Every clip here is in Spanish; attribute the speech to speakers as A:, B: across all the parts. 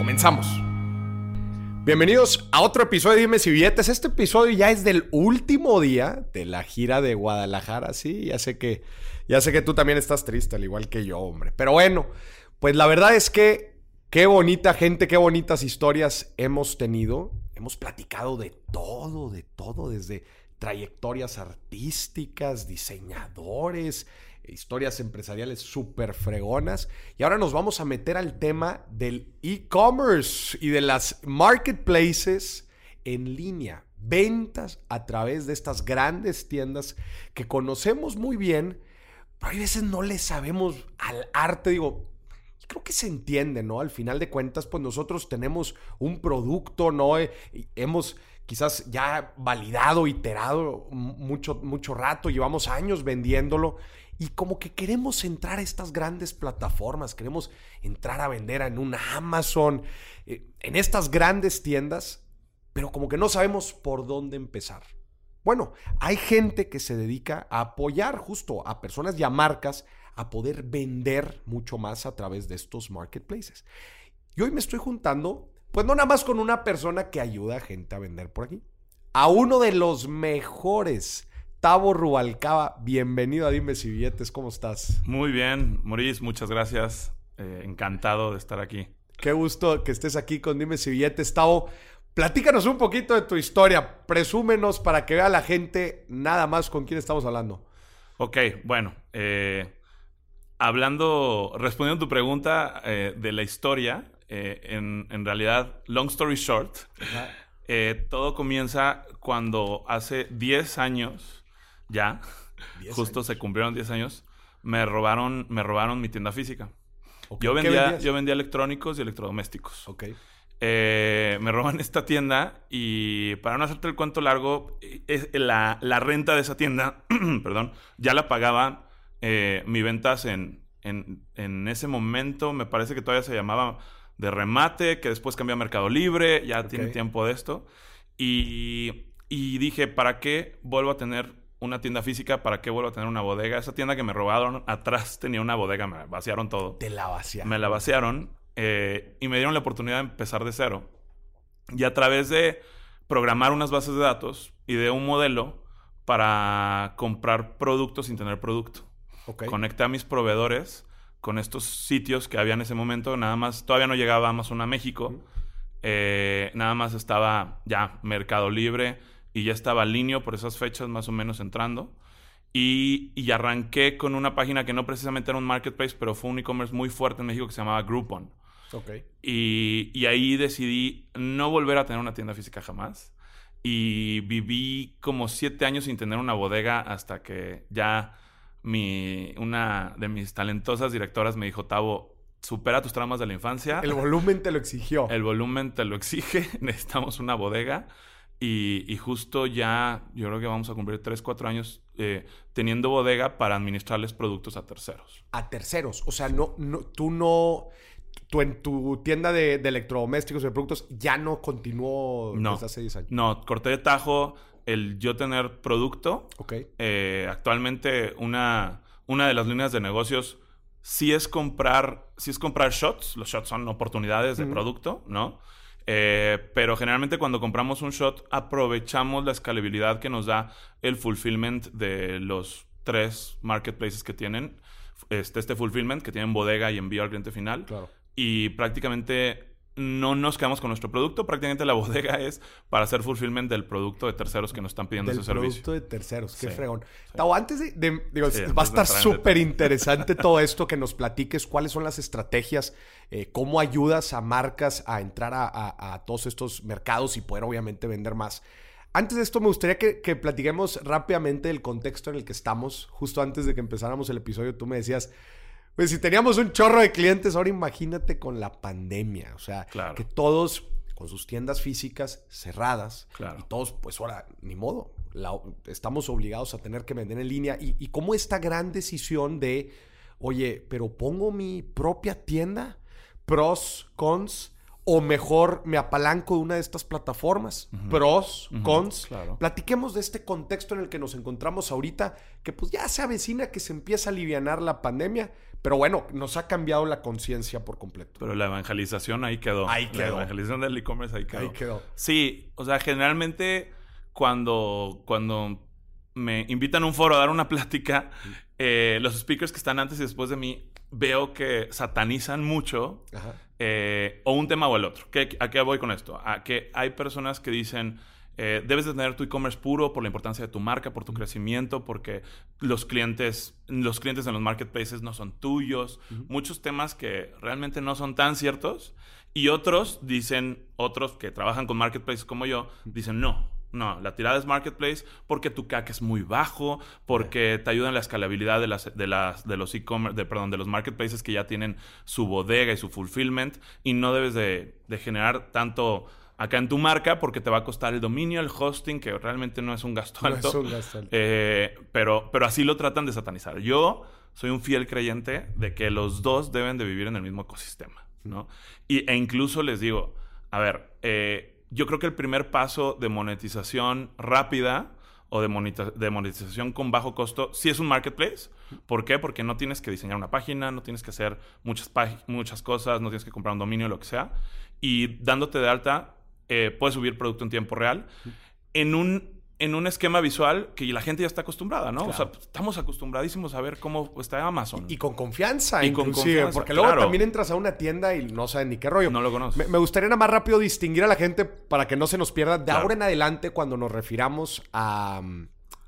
A: Comenzamos. Bienvenidos a otro episodio de Dime si billetes. Este episodio ya es del último día de la gira de Guadalajara. Sí, ya sé que ya sé que tú también estás triste, al igual que yo, hombre. Pero bueno, pues la verdad es que qué bonita gente, qué bonitas historias hemos tenido. Hemos platicado de todo, de todo, desde trayectorias artísticas, diseñadores, historias empresariales súper fregonas. Y ahora nos vamos a meter al tema del e-commerce y de las marketplaces en línea. Ventas a través de estas grandes tiendas que conocemos muy bien, pero hay veces no le sabemos al arte. Digo, creo que se entiende, ¿no? Al final de cuentas, pues nosotros tenemos un producto, ¿no? Eh, hemos quizás ya validado, iterado mucho, mucho rato, llevamos años vendiéndolo y como que queremos entrar a estas grandes plataformas, queremos entrar a vender en un Amazon, eh, en estas grandes tiendas, pero como que no sabemos por dónde empezar. Bueno, hay gente que se dedica a apoyar justo a personas y a marcas a poder vender mucho más a través de estos marketplaces. Y hoy me estoy juntando, pues no nada más con una persona que ayuda a gente a vender por aquí, a uno de los mejores Tavo Rubalcaba, bienvenido a Dime si Billetes, ¿cómo estás?
B: Muy bien, Maurice, muchas gracias. Eh, encantado de estar aquí.
A: Qué gusto que estés aquí con Dime si Billetes, Tavo. Platícanos un poquito de tu historia, presúmenos para que vea la gente nada más con quién estamos hablando.
B: Ok, bueno, eh, hablando, respondiendo a tu pregunta eh, de la historia, en, en, realidad, long story short, todo comienza cuando hace 10 años ya, justo se cumplieron 10 años, me robaron, me robaron mi tienda física. Yo, vendía, yo vendía electrónicos y electrodomésticos.
A: Ok.
B: Eh, me roban esta tienda y para no hacerte el cuento largo, es, la, renta de esa tienda, perdón, ya la pagaba eh, mi ventas en, en, ese momento, me parece que todavía se llamaba de remate, que después cambió a Mercado Libre, ya tiene tiempo de esto. Y, y dije, ¿para qué vuelvo a tener una tienda física, ¿para qué vuelvo a tener una bodega? Esa tienda que me robaron atrás tenía una bodega, me vaciaron todo.
A: Te la vaciaron.
B: Me la vaciaron eh, y me dieron la oportunidad de empezar de cero. Y a través de programar unas bases de datos y de un modelo para comprar productos sin tener producto. Conecté a mis proveedores con estos sitios que había en ese momento. Nada más, todavía no llegaba Amazon a México. Eh, nada más estaba ya Mercado Libre y ya estaba Linio por esas fechas más o menos entrando. Y, y, arranqué con una página que no precisamente era un marketplace, pero fue un e-commerce muy fuerte en México que se llamaba Groupon.
A: Okay.
B: Y, y, ahí decidí no volver a tener una tienda física jamás. Y viví como siete años sin tener una bodega hasta que ya mi, una de mis talentosas directoras me dijo, Tavo, supera tus traumas de la infancia.
A: El volumen te lo exigió.
B: El volumen te lo exige. Necesitamos una bodega. Y, justo ya, yo creo que vamos a cumplir 3, 4 años eh, teniendo bodega para administrarles productos a terceros.
A: A terceros. O sea, no, no, tú no. Tú en tu tienda de, electrodomésticos y de productos ya no continuó
B: no,
A: desde hace 10 años.
B: No, corté de tajo el yo tener producto.
A: Ok.
B: Eh, actualmente, una, una de las líneas de negocios sí es comprar, sí es comprar shots. Los shots son oportunidades de producto, ¿no? Eh, pero generalmente cuando compramos un shot aprovechamos la escalabilidad que nos da el fulfillment de los tres marketplaces que tienen. Este, este fulfillment que tienen bodega y envío al cliente final. Y prácticamente no nos quedamos con nuestro producto. Prácticamente la bodega es para hacer fulfillment del producto de terceros que nos están pidiendo ese servicio.
A: producto de terceros, qué fregón. antes de, digo, va a estar súper interesante todo esto que nos platiques cuáles son las estrategias, eh, cómo ayudas a marcas a entrar a, todos estos mercados y poder obviamente vender más. Antes de esto, me gustaría que, que platiquemos rápidamente el contexto en el que estamos. Justo antes de que empezáramos el episodio, tú me decías, Pues si teníamos un chorro de clientes, ahora imagínate con la pandemia. O sea,
B: Claro.
A: que todos con sus tiendas físicas cerradas.
B: Claro.
A: Y todos, pues ahora, ni modo. la- estamos obligados a tener que vender en línea. Y, y cómo esta gran decisión de, oye, pero pongo mi propia tienda, pros, cons, o mejor me apalanco de una de estas plataformas, pros, cons.
B: claro.
A: Platiquemos de este contexto en el que nos encontramos ahorita, que pues ya se avecina que se empieza a alivianar la pandemia, pero bueno, nos ha cambiado la conciencia por completo.
B: Pero la evangelización ahí quedó.
A: Ahí
B: La
A: quedó.
B: evangelización del e-commerce ahí quedó.
A: Ahí quedó.
B: Sí, o sea, generalmente cuando, cuando me invitan a un foro a dar una plática, eh, los speakers que están antes y después de mí veo que satanizan mucho eh, o un tema o el otro. ¿Qué- ¿A qué voy con esto? A que hay personas que dicen, eh, debes de tener tu e-commerce puro por la importancia de tu marca, por tu crecimiento, porque los clientes, los clientes en los marketplaces no son tuyos. Muchos temas que realmente no son tan ciertos. Y otros dicen, otros que trabajan con marketplaces como yo, dicen, no, no, la tirada es marketplace porque tu CAC es muy bajo, porque te ayuda en la escalabilidad de, las, de, las, de los e-commerce, de, perdón, de los marketplaces que ya tienen su bodega y su fulfillment y no debes de, de generar tanto acá en tu marca porque te va a costar el dominio, el hosting, que realmente no es un gasto
A: No
B: alto.
A: es un gasto alto.
B: Eh, pero, pero así lo tratan de satanizar. Yo soy un fiel creyente de que los dos deben de vivir en el mismo ecosistema, ¿no? Y, e incluso les digo, a ver, eh, yo creo que el primer paso de monetización rápida o de, de monetización con bajo costo sí es un marketplace. ¿Por qué? Porque no tienes que diseñar una página, no tienes que hacer muchas, muchas cosas, no tienes que comprar un dominio, lo que sea. Y dándote de alta, eh, puedes subir producto en tiempo real en un, en un esquema visual que la gente ya está acostumbrada, ¿no? O sea, estamos acostumbradísimos a ver cómo está Amazon.
A: Y con confianza,
B: Y con confianza,
A: porque luego
B: claro.
A: también entras a una tienda y no saben ni qué rollo.
B: No lo conoces.
A: Me, me gustaría nada más rápido distinguir a la gente para que no se nos pierda. De
B: Claro.
A: ahora en adelante, cuando nos refiramos a,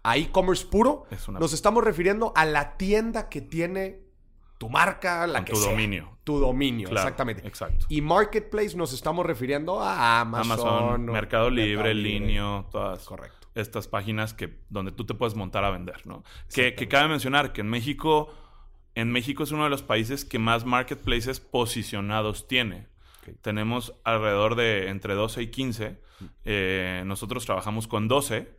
A: a e-commerce puro,
B: Es una-
A: nos estamos refiriendo a la tienda que tiene tu marca, la
B: Con
A: que
B: tu
A: sea.
B: dominio.
A: Tu dominio,
B: Claro,
A: exactamente.
B: exacto.
A: Y marketplace nos estamos refiriendo a Amazon.
B: Amazon, Mercado Libre,
A: Mercado Libre.
B: Linio, todas
A: Correcto.
B: Estas páginas que, donde tú te puedes montar a vender, ¿no? Que, que cabe mencionar que en México, en México es uno de los países que más marketplaces posicionados tiene. Tenemos alrededor de entre 12 y 15. Eh, nosotros trabajamos con 12.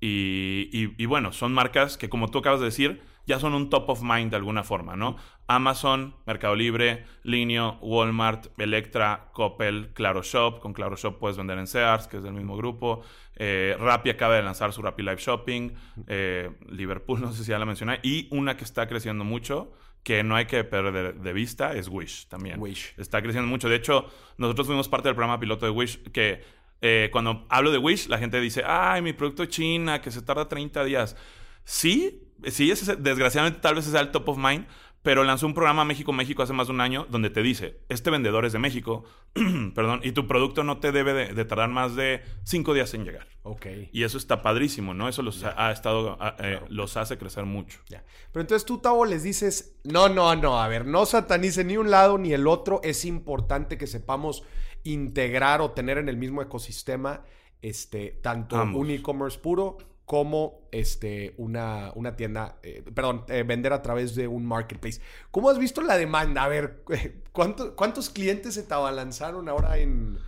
B: Y, y- y bueno, son marcas que, como tú acabas de decir, ya son un top of mind de alguna forma, ¿no? Amazon, Mercado Libre, Linio, Walmart, Electra, Coppel, Claro Shop. Con Claro Shop puedes vender en Sears, que es del mismo grupo. Eh, Rappi acaba de lanzar su Rappi Live Shopping. Eh, Liverpool, no sé si ya la mencioné. Y una que está creciendo mucho, que no hay que perder de, vista, es Wish también.
A: Wish.
B: Está creciendo mucho. De hecho, nosotros fuimos parte del programa piloto de Wish, que eh, cuando hablo de Wish, la gente dice, ay, mi producto es China, que se tarda 30 días. Sí, sí, desgraciadamente tal vez sea el top of mind, pero lanzó un programa México México hace más de un año donde te dice, este vendedor es de México, perdón, y tu producto no te debe de, de tardar más de 5 días en llegar.
A: Ok.
B: Y eso está padrísimo, ¿no? Eso los, ha, ha estado, ha- eh, los hace crecer mucho.
A: Ya. Pero entonces tú, Tavo, les dices, no, no, no, a ver, no satanice ni un lado ni el otro. Es importante que sepamos integrar o tener en el mismo ecosistema este, tanto
B: Ambos.
A: un e-commerce puro como este, una, una tienda, eh, perdón, eh, vender a través de un marketplace. ¿Cómo has visto la demanda? A ver, ¿cuánto- ¿cuántos clientes se te abalanzaron ahora en,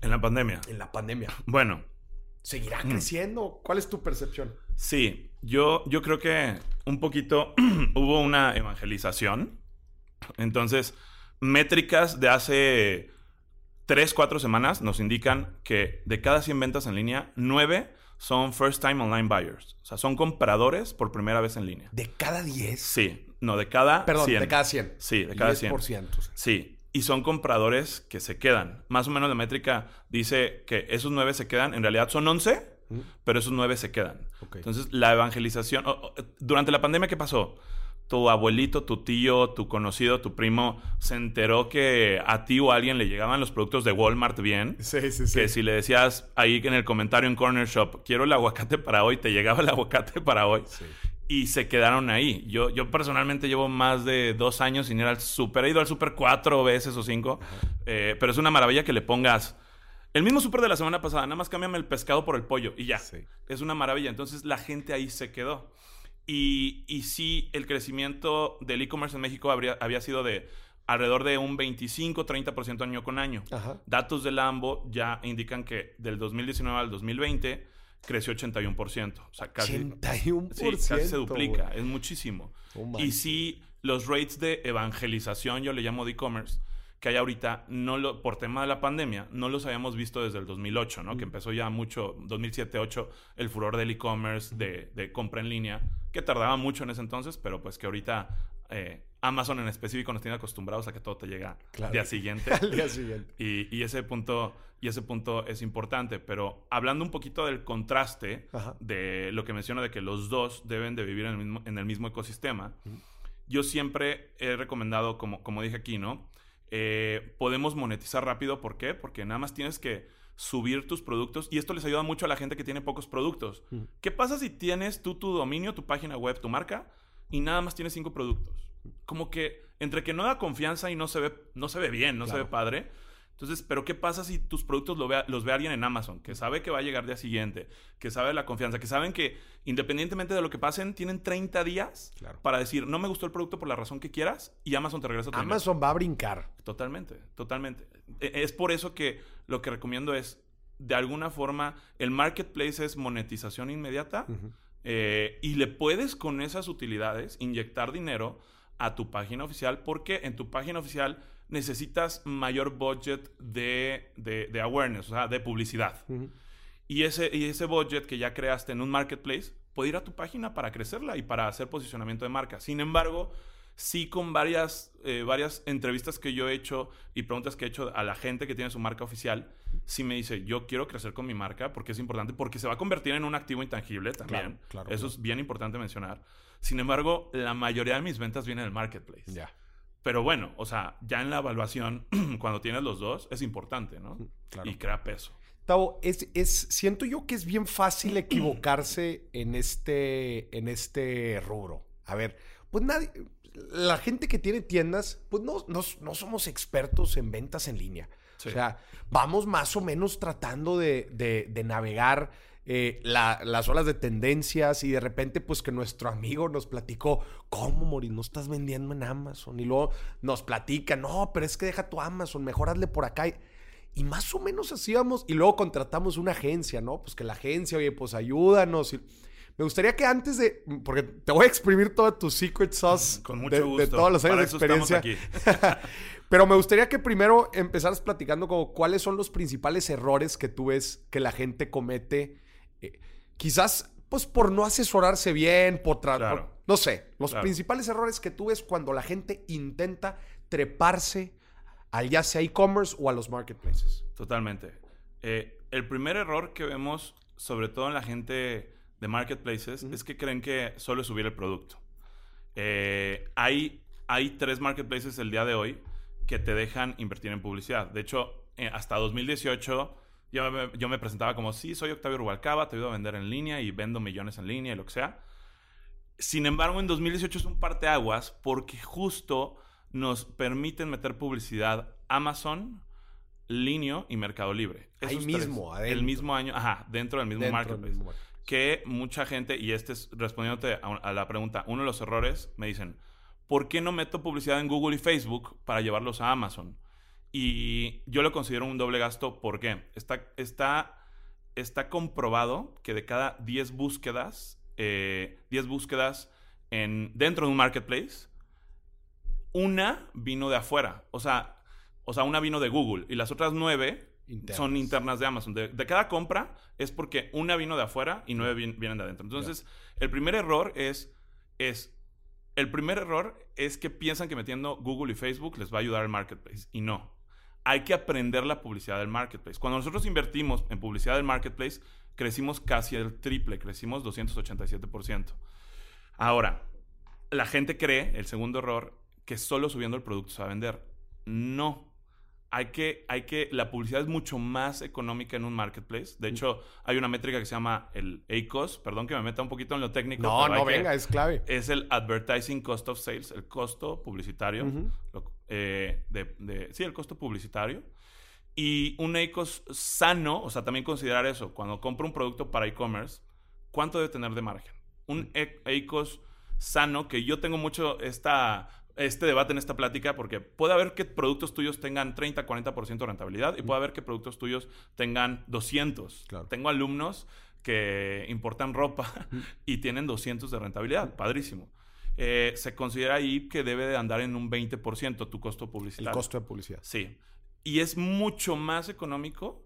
B: En la pandemia.
A: en la pandemia?
B: Bueno,
A: ¿Seguirá
B: Mm.
A: creciendo? ¿Cuál es tu percepción?
B: Sí, yo, yo creo que un poquito hubo una evangelización. Entonces, métricas de hace 3, 4 semanas nos indican que de cada 100 ventas en línea, 9 son first time online buyers. O sea, son compradores por primera vez en línea.
A: ¿De cada 10?
B: Sí, no, de cada
A: Perdón,
B: 100.
A: de cada 100.
B: Sí, de cada 100.
A: 10%.
B: Sí, y son compradores que se quedan. Más o menos la métrica dice que esos 9 se quedan, en realidad son 11,
A: Ujú.
B: pero esos 9 se quedan.
A: Ok.
B: Entonces, la evangelización. durante la pandemia, ¿qué pasó? Tu abuelito, tu tío, tu conocido, tu primo se enteró que a ti o a alguien le llegaban los productos de Walmart bien.
A: Sí, sí, sí.
B: Que si le decías ahí en el comentario en Corner Shop, quiero el aguacate para hoy, te llegaba el aguacate para hoy.
A: Sí.
B: Y se quedaron ahí. Yo, yo personalmente llevo más de dos años sin ir al super. He ido al super cuatro veces o cinco. Eh, pero es una maravilla que le pongas el mismo super de la semana pasada. Nada más cámbiame el pescado por el pollo y ya.
A: Sí.
B: Es una maravilla. Entonces la gente ahí se quedó. Y, y sí, el crecimiento del e-commerce en México habría, había sido de alrededor de un 25-30% año con año.
A: Ajá.
B: Datos del AMBO ya indican que del 2019 al 2020 creció 81%. O sea, casi,
A: 81%.
B: sí, casi se duplica.
A: güey.
B: Es muchísimo.
A: Oh,
B: y sí, los rates de evangelización, yo le llamo de e-commerce, que hay ahorita, no lo, por tema de la pandemia, no los habíamos visto desde el 2008, ¿no? Que empezó ya mucho, 2007-2008, el furor del e-commerce, de, de compra en línea, que tardaba mucho en ese entonces, pero pues que ahorita eh, Amazon en específico nos tiene acostumbrados a que todo te llega
A: Claro.
B: al día siguiente.
A: Al día siguiente.
B: Y, y ese punto, y ese punto es importante. Pero hablando un poquito del contraste
A: Ajá.
B: de lo que menciona de que los dos deben de vivir en el mismo, en el mismo ecosistema, yo siempre he recomendado, como, como dije aquí, ¿no? Eh, podemos monetizar rápido. ¿Por qué? Porque nada más tienes que subir tus productos y esto les ayuda mucho a la gente que tiene pocos productos.
A: Mm.
B: ¿Qué pasa si tienes tú tu dominio, tu página web, tu marca y nada más tienes cinco productos? Como que entre que no da confianza y no se ve, no se ve bien, no se ve padre. Entonces, pero ¿qué pasa si tus productos lo vea- los ve alguien en Amazon, que sabe que va a llegar día siguiente, que sabe la confianza, que saben que independientemente de lo que pasen, tienen 30 días
A: Claro.
B: para decir, no me gustó el producto por la razón que quieras y Amazon te regresa tu dinero.
A: Amazon va a brincar.
B: Totalmente, totalmente. E- Es por eso que lo que recomiendo es, de alguna forma, el marketplace es monetización inmediata eh, y le puedes con esas utilidades inyectar dinero a tu página oficial porque en tu página oficial necesitas mayor budget de, de- de awareness, o sea, de publicidad. Y ese, y ese budget que ya creaste en un marketplace puede ir a tu página para crecerla y para hacer posicionamiento de marca. Sin embargo, sí con varias, eh, varias entrevistas que yo he hecho y preguntas que he hecho a la gente que tiene su marca oficial, sí me dice, yo quiero crecer con mi marca porque es importante, porque se va a convertir en un activo intangible también.
A: Claro, claro,
B: Eso
A: claro.
B: es bien importante mencionar. Sin embargo, la mayoría de mis ventas vienen del marketplace.
A: Ya.
B: Pero bueno, o sea, ya en la evaluación, cuando tienes los dos, es importante, ¿no?
A: Claro.
B: Y crea peso.
A: Tavo, es, es, siento yo que es bien fácil equivocarse en este, en este rubro. A ver, pues nadie, la gente que tiene tiendas, pues no, no, no somos expertos en ventas en línea.
B: Sí.
A: O sea, vamos más o menos tratando de, de- de navegar eh, la- las olas de tendencias y de repente pues que nuestro amigo nos platicó, ¿cómo, Mori? No estás vendiendo en Amazon. Y luego nos platica, no, pero es que deja tu Amazon, mejor hazle por acá. Y, y más o menos hacíamos, y luego contratamos una agencia, ¿no? Pues que la agencia, oye, pues ayúdanos. Y me gustaría que antes de, porque te voy a exprimir toda tu secret sauce
B: Con mucho
A: de,
B: gusto.
A: de todos los años
B: Para
A: de
B: eso
A: experiencia.
B: aquí.
A: Pero me gustaría que primero empezaras platicando como cuáles son los principales errores que tú ves que la gente comete. eh, quizás, pues, por no asesorarse bien, por,
B: Claro.
A: por- no sé, los
B: Claro.
A: principales errores que tú ves cuando la gente intenta treparse al ya sea e-commerce o a los marketplaces.
B: Totalmente. Eh, el primer error que vemos, sobre todo en la gente de marketplaces, es que creen que solo es subir el producto. Eh, hay, hay tres marketplaces el día de hoy que te dejan invertir en publicidad. De hecho, eh, hasta 2018 yo me, yo me presentaba como, sí, soy Octavio Rubalcaba, te ayudo a vender en línea y vendo millones en línea y lo que sea. Sin embargo, en 2018 es un parteaguas porque justo nos permiten meter publicidad Amazon, Linio y Mercado Libre.
A: Ahí mismo,
B: tres.
A: adentro.
B: El mismo año, ajá, dentro del mismo
A: Dentro del
B: marketplace.
A: mismo marketplace.
B: Que mucha gente, y este es respondiéndote a, la pregunta, uno de los errores, me dicen, ¿por qué no meto publicidad en Google y Facebook para llevarlos a Amazon? Y yo lo considero un doble gasto, ¿por qué? Está, está, está comprobado que de cada 10 búsquedas, eh, 10 búsquedas en, dentro de un marketplace, una vino de afuera. O sea, o sea, una vino de Google y las otras nueve
A: Internas.
B: son internas de Amazon. De, de cada compra es porque una vino de afuera y nueve vin- vienen de adentro. Entonces, el primer error es, es, el primer error es que piensan que metiendo Google y Facebook les va a ayudar al marketplace y no. Hay que aprender la publicidad del marketplace. Cuando nosotros invertimos en publicidad del marketplace, crecimos casi el triple, crecimos 287%. Ahora, la gente cree, el segundo error, que solo subiendo el producto se va a vender. No. Hay que, hay que, la publicidad es mucho más económica en un marketplace. De hecho, hay una métrica que se llama el ACOS. Perdón que me meta un poquito en lo técnico.
A: No, no,
B: que-
A: venga, es clave.
B: Es el Advertising Cost of Sales, el costo publicitario.
A: Ujú.
B: Lo- eh, de, de- sí, el costo publicitario. Y un ACOS sano, o sea, también considerar eso. Cuando compro un producto para e-commerce, ¿cuánto debe tener de margen? Un e- EICOS sano, que yo tengo mucho esta, este debate en esta plática, porque puede haber que productos tuyos tengan 30, 40% de rentabilidad y puede haber que productos tuyos tengan 200.
A: Claro.
B: Tengo alumnos que importan ropa y tienen 200 de rentabilidad. Padrísimo. Eh, se considera ahí que debe de andar en un 20% tu costo
A: El
B: publicitario.
A: costo de publicidad.
B: Sí. Y es mucho más económico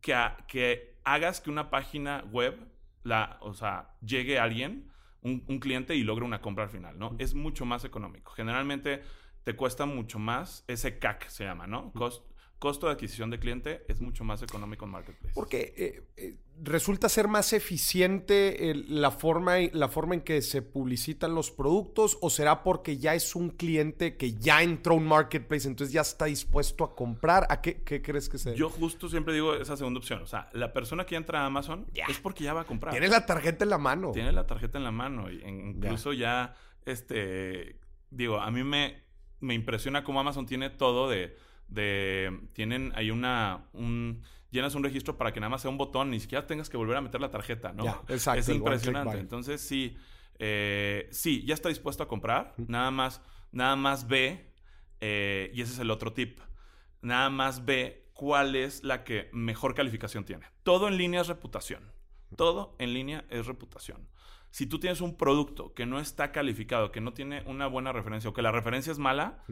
B: que, a- que hagas que una página web, la, o sea, llegue a alguien, un, un cliente y logre una compra al final, ¿no? Es mucho más económico. Generalmente te cuesta mucho más, ese CAC se llama, ¿no? Cost- costo de adquisición de cliente es mucho más económico en Marketplace.
A: Porque eh, eh, resulta ser más eficiente la, forma, la forma en que se publicitan los productos o será porque ya es un cliente que ya entró a un marketplace, entonces ya está dispuesto a comprar. ¿A qué, qué crees que se
B: Yo justo siempre digo esa segunda opción. O sea, la persona que entra a Amazon es porque ya va a comprar.
A: Tienes la tarjeta en la mano.
B: Tiene la tarjeta en la mano. Y incluso ya, este, digo, a mí me, me impresiona cómo Amazon tiene todo de, de, tienen ahí una, un, llenas un registro para que nada más sea un botón, ni siquiera tengas que volver a meter la tarjeta, ¿no?
A: Exacto,
B: Es impresionante. Entonces, sí, eh, sí, ya está dispuesto a comprar, nada más, nada más ve, eh, y ese es el otro tip, nada más ve cuál es la que mejor calificación tiene. Todo en línea es reputación. Todo en línea es reputación. Si tú tienes un producto que no está calificado, que no tiene una buena referencia o que la referencia es mala,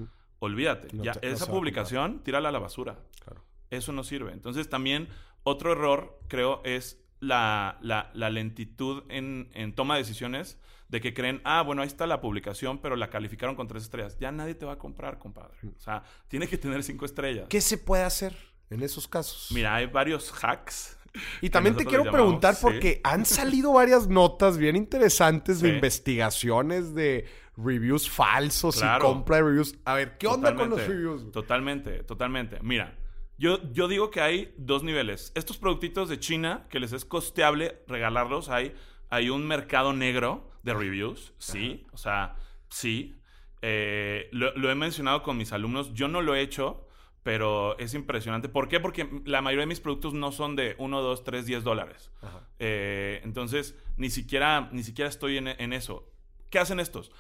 B: olvídate.
A: No
B: ya,
A: no
B: esa
A: a
B: publicación, tírala a la basura.
A: Claro.
B: Eso no sirve. Entonces también otro error, creo, es la, la- la lentitud en, en toma de decisiones de que creen, ah, bueno, ahí está la publicación, pero la calificaron con tres estrellas. Ya nadie te va a comprar, compadre. O sea, tiene que tener cinco estrellas.
A: ¿Qué se puede hacer en esos casos?
B: Mira, hay varios hacks.
A: Y también te quiero preguntar
B: sí.
A: porque han salido varias notas bien interesantes de
B: Sí.
A: investigaciones de reviews falsos
B: Claro.
A: y compra de reviews. A ver, ¿qué onda con los
B: Totalmente,
A: reviews?
B: Totalmente, totalmente. Mira, yo, yo digo que hay dos niveles. Estos productitos de China, que les es costeable regalarlos, hay, hay un mercado negro de reviews, sí, o sea, sí. Eh, lo, lo he mencionado con mis alumnos, yo no lo he hecho, pero es impresionante. ¿Por qué? Porque la mayoría de mis productos no son de 1, 2, 3, 10 dólares. Eh, entonces, ni siquiera, ni siquiera estoy en, en eso. ¿Qué hacen estos?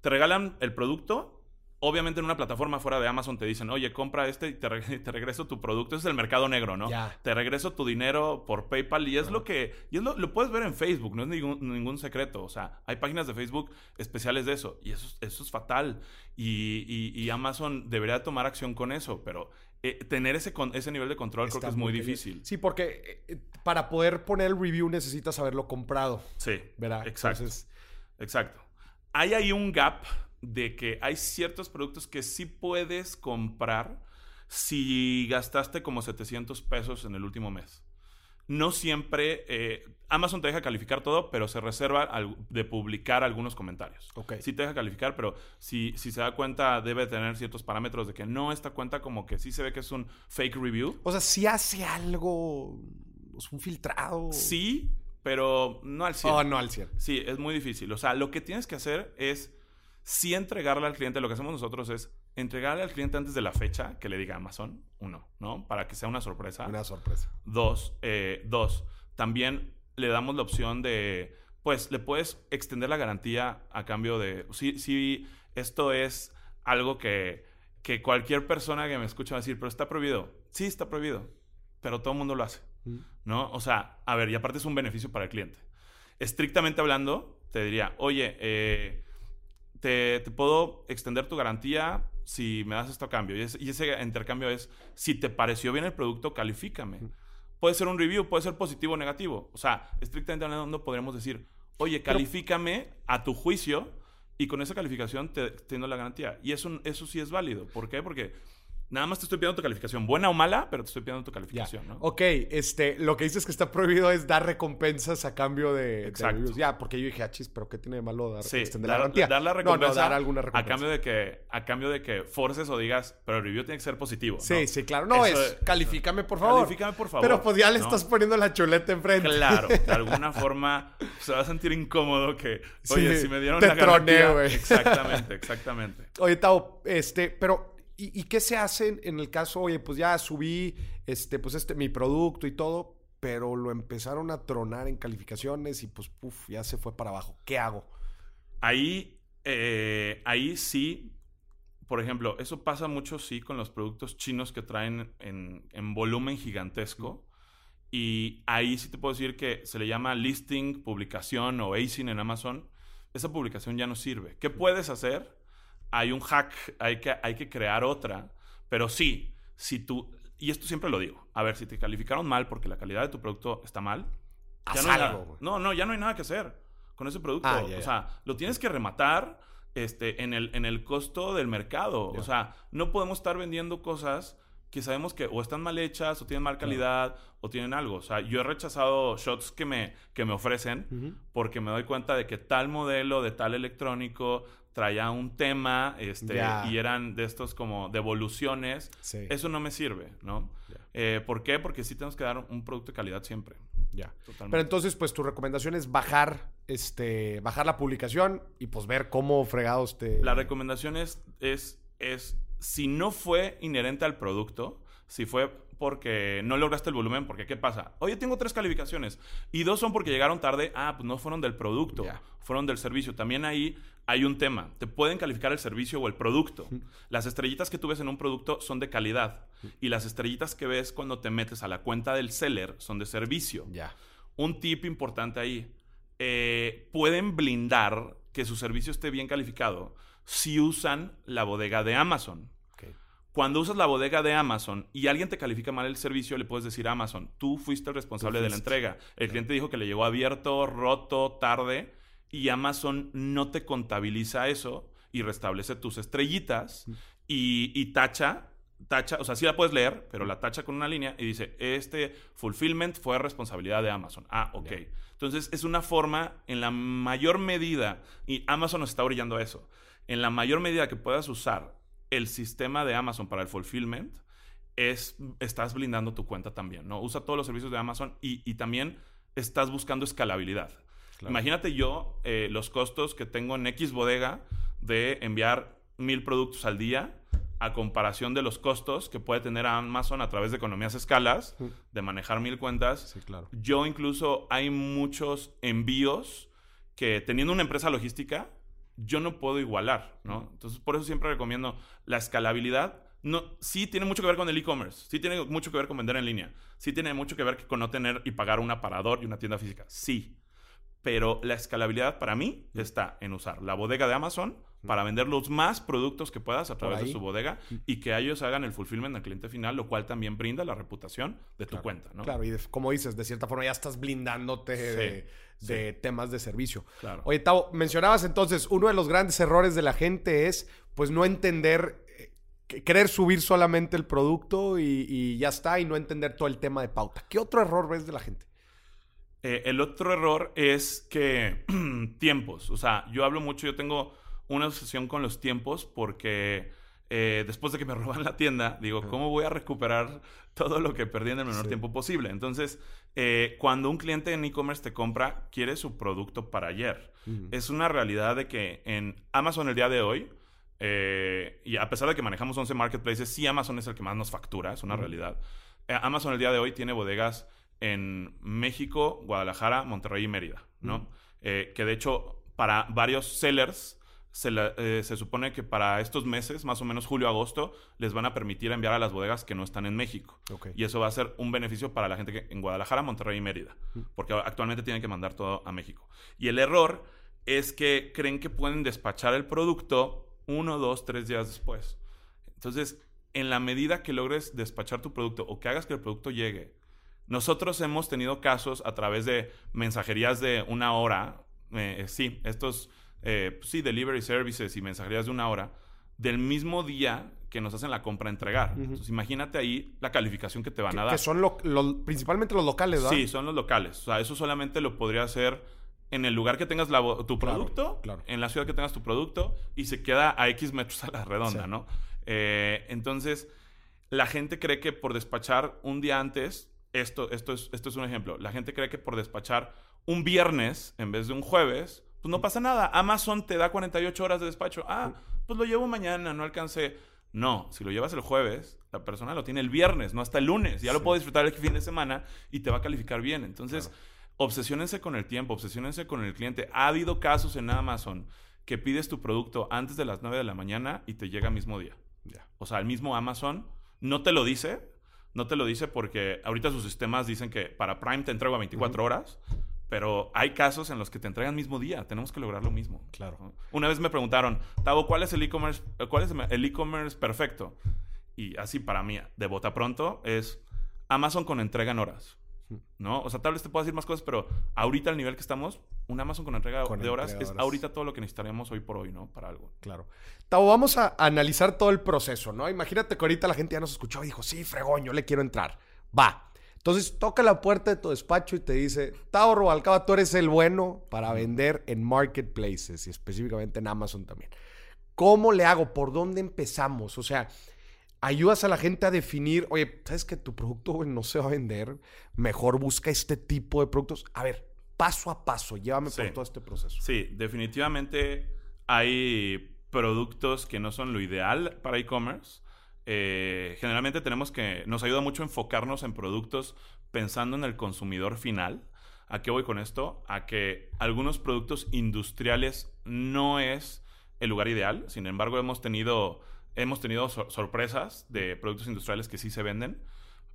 B: Te regalan el producto. Obviamente en una plataforma fuera de Amazon te dicen, oye, compra este y te, re- te regreso tu producto. Ese es el mercado negro, ¿no? Te regreso tu dinero por PayPal y es lo que... Y es lo, lo puedes ver en Facebook, no es ningún, ningún secreto. O sea, hay páginas de Facebook especiales de eso. Y eso, es- eso es fatal. Y, y- y Amazon debería tomar acción con eso. Pero eh, tener ese, con- ese nivel de control creo que es muy difícil.
A: Sí, porque eh, para poder poner el review necesitas haberlo comprado,
B: Sí,
A: ¿verdad?
B: Exacto.
A: Entonces,
B: Exacto. Hay ahí un gap de que hay ciertos productos que sí puedes comprar si gastaste como 700 pesos en el último mes. No siempre, eh, Amazon te deja calificar todo, pero se reserva al- de publicar algunos comentarios.
A: Ok.
B: Sí te deja calificar, pero si, si se da cuenta debe tener ciertos parámetros de que no esta cuenta como que sí se ve que es un fake review.
A: o sea, si hace algo, es un filtrado.
B: Sí, pero no al 100.
A: Oh, no al 100.
B: Sí, es muy difícil. O sea, lo que tienes que hacer es sí entregarle al cliente. Lo que hacemos nosotros es entregarle al cliente antes de la fecha que le diga Amazon. Uno, ¿no? Para que sea una sorpresa.
A: Una sorpresa.
B: Dos, eh, dos, también le damos la opción de, pues, le puedes extender la garantía a cambio de, si, si esto es algo que, que cualquier persona que me escucha va a decir, pero está prohibido. Sí, está prohibido, pero todo el mundo lo hace,
A: Mm.
B: ¿no? O sea, a ver, y aparte es un beneficio para el cliente. Estrictamente hablando, te diría, oye, eh, te, te puedo extender tu garantía si me das esto a cambio. Y, es- y ese intercambio es, si te pareció bien el producto, califícame. Puede ser un review, puede ser positivo o negativo. O sea, estrictamente hablando, podríamos decir, oye, califícame a tu juicio y con esa calificación te tengo la garantía. Y eso, eso sí es válido. ¿Por qué? Porque nada más te estoy pidiendo tu calificación, buena o mala, pero te estoy pidiendo tu calificación, ¿no?
A: Ok, este, lo que dices que está prohibido es dar recompensas a cambio de, de
B: Exacto.
A: reviews. Ya, porque yo dije, achis, pero ¿qué tiene de malo dar,
B: Sí,
A: extender la
B: dar,
A: garantía?
B: dar la recompensa
A: no, dar alguna
B: a
A: recompensa.
B: cambio de que a cambio de que forces o digas, pero el review tiene que ser positivo. ¿no?
A: Sí, sí, claro. No,
B: Eso
A: es, califícame, por favor.
B: Califícame, por favor.
A: Pero pues ya le
B: ¿no?
A: estás poniendo la chuleta enfrente.
B: Claro, de alguna forma se va a sentir incómodo que, oye,
A: Sí,
B: si me dieron
A: te
B: la
A: troné,
B: garantía. Exactamente, exactamente.
A: Oye, Tao, este, pero, ¿y, qué se hace en el caso? Oye, pues ya subí, este, pues este, mi producto y todo, pero lo empezaron a tronar en calificaciones y pues, puf, ya se fue para abajo. ¿Qué hago?
B: Ahí, eh, ahí sí, por ejemplo, eso pasa mucho, sí, con los productos chinos que traen en, en volumen gigantesco. Y ahí sí te puedo decir que se le llama listing, publicación o ASIN en Amazon. Esa publicación ya no sirve. ¿Qué puedes hacer? Hay un hack, hay que, hay que crear otra. Pero sí, si tú, y esto siempre lo digo, a ver, si te calificaron mal porque la calidad de tu producto está mal, ya no, hay nada- no, no, ya no hay nada que hacer con ese producto.
A: Ah, ya,
B: O sea, lo tienes que rematar este, en, el, en el costo del mercado.
A: Ya.
B: O sea, no podemos estar vendiendo cosas que sabemos que o están mal hechas, o tienen mal calidad, o tienen algo. O sea, yo he rechazado shots que me, que me ofrecen porque me doy cuenta de que tal modelo de tal electrónico traía un tema este, y eran de estos como devoluciones.
A: Sí.
B: Eso no me sirve, ¿no? Eh, ¿Por qué? Porque sí tenemos que dar un producto de calidad siempre.
A: Ya.
B: Totalmente.
A: Pero entonces, pues tu recomendación es bajar, este, bajar la publicación y pues ver cómo fregados te.
B: La recomendación es, es, es, si no fue inherente al producto, si fue porque no lograste el volumen, porque ¿qué pasa? Oye, tengo tres calificaciones y dos son porque llegaron tarde. Ah, pues no fueron del producto, fueron del servicio. También ahí hay un tema. Te pueden calificar el servicio o el producto. Las estrellitas que tú ves en un producto son de calidad y las estrellitas que ves cuando te metes a la cuenta del seller son de servicio.
A: Ya.
B: Un tip importante ahí. eh, pueden blindar que su servicio esté bien calificado si usan la bodega de Amazon. Cuando usas la bodega de Amazon y alguien te califica mal el servicio, le puedes decir a Amazon, tú fuiste el responsable de la entrega. El cliente dijo que le llegó abierto, roto, tarde, y Amazon no te contabiliza eso y restablece tus estrellitas y, y tacha, tacha, o sea, sí la puedes leer, pero la tacha con una línea y dice, este fulfillment fue responsabilidad de Amazon. Ah, ok. Entonces es una forma, en la mayor medida, y Amazon nos está orillando a eso, en la mayor medida que puedas usar el sistema de Amazon para el fulfillment, es, estás blindando tu cuenta también, ¿no? Usa todos los servicios de Amazon y, y también estás buscando escalabilidad.
A: Claro.
B: Imagínate yo eh, los costos que tengo en X bodega de enviar mil productos al día a comparación de los costos que puede tener Amazon a través de economías escalas,
A: Mm.
B: de manejar mil cuentas.
A: Sí, claro.
B: Yo incluso hay muchos envíos que teniendo una empresa logística, yo no puedo igualar, ¿no? Entonces, por eso siempre recomiendo la escalabilidad. No, sí tiene mucho que ver con el e-commerce, sí tiene mucho que ver con vender en línea, sí tiene mucho que ver con no tener y pagar un aparador y una tienda física, sí. Pero la escalabilidad para mí está en usar la bodega de Amazon para vender los más productos que puedas a través de su bodega y que ellos hagan el fulfillment al cliente final, lo cual también brinda la reputación de tu
A: Claro.
B: cuenta, ¿no?
A: Claro, y de- como dices, de cierta forma ya estás blindándote de,
B: Sí,
A: de temas de servicio.
B: Claro.
A: Oye, Tavo, mencionabas entonces, uno de los grandes errores de la gente es, pues, no entender, eh, que- querer subir solamente el producto y, y ya está, y no entender todo el tema de pauta. ¿Qué otro error ves de la gente?
B: Eh, el otro error es que tiempos. O sea, yo hablo mucho, yo tengo una obsesión con los tiempos porque eh, después de que me roban la tienda, digo, ¿cómo voy a recuperar todo lo que perdí en el menor
A: Sí.
B: tiempo posible? Entonces, eh, cuando un cliente en e-commerce te compra, quiere su producto para ayer. Es una realidad de que en Amazon el día de hoy, eh, y a pesar de que manejamos 11 marketplaces, sí Amazon es el que más nos factura, es una realidad. Amazon el día de hoy tiene bodegas en México, Guadalajara, Monterrey y Mérida, ¿no? Que de hecho, para varios sellers, se, la- eh, se supone que para estos meses, más o menos julio, agosto, les van a permitir enviar a las bodegas que no están en México. Y eso va a ser un beneficio para la gente que en Guadalajara, Monterrey y Mérida. Porque actualmente tienen que mandar todo a México. Y el error es que creen que pueden despachar el producto uno, dos, tres días después. Entonces, en la medida que logres despachar tu producto o que hagas que el producto llegue, nosotros hemos tenido casos a través de mensajerías de una hora, eh, sí, estos, eh, pues sí, delivery services y mensajerías de una hora, del mismo día que nos hacen la compra entregar. Entonces, imagínate ahí la calificación que te van
A: Que,
B: a dar.
A: que son lo- lo- principalmente los locales, ¿verdad?
B: Sí, son los locales. O sea, eso solamente lo podría hacer en el lugar que tengas la tu
A: Claro,
B: producto,
A: claro.
B: en la ciudad que tengas tu producto, y se queda a X metros a la redonda,
A: Sí.
B: ¿no? Eh, entonces, la gente cree que por despachar un día antes, esto, esto, es, esto es un ejemplo, la gente cree que por despachar un viernes en vez de un jueves, pues no pasa nada. Amazon te da 48 horas de despacho. Ah, pues lo llevo mañana, no alcancé. No, si lo llevas el jueves, la persona lo tiene el viernes, no hasta el lunes. Ya lo puedo disfrutar el fin de semana y te va a calificar bien. Entonces, obsesiónense con el tiempo, obsesiónense con el cliente. Ha habido casos en Amazon que pides tu producto antes de las 9 de la mañana y te llega el mismo día. O sea, el mismo Amazon no te lo dice, no te lo dice porque ahorita sus sistemas dicen que para Prime te entrego a 24 horas, pero hay casos en los que te entregan mismo día. Tenemos que lograr lo mismo.
A: Claro.
B: Una vez me preguntaron, Tavo, ¿cuál es el e-commerce cuál es el e-commerce perfecto? Y así para mí, de bota pronto, es Amazon con entrega en horas. ¿No? O sea, tal vez te puedo decir más cosas, pero ahorita al nivel que estamos, un Amazon con entrega de horas es ahorita todo lo que necesitaremos hoy por hoy, ¿no? Para algo.
A: Claro. Tavo, vamos a analizar todo el proceso, ¿no? Imagínate que ahorita la gente ya nos escuchó y dijo, sí, fregón, yo le quiero entrar. Va. Entonces toca la puerta de tu despacho y te dice, Tavo Robalcaba, tú eres el bueno para vender en marketplaces y específicamente en Amazon también. ¿Cómo le hago? ¿Por dónde empezamos? O sea, ayudas a la gente a definir, oye, ¿sabes que tu producto no se va a vender? Mejor busca este tipo de productos. A ver, paso a paso, llévame por todo este proceso.
B: Sí, definitivamente hay productos que no son lo ideal para e-commerce. Eh, generalmente tenemos que, nos ayuda mucho enfocarnos en productos pensando en el consumidor final. ¿A qué voy con esto? A que algunos productos industriales no es el lugar ideal. Sin embargo, hemos tenido hemos tenido sorpresas de productos industriales que sí se venden,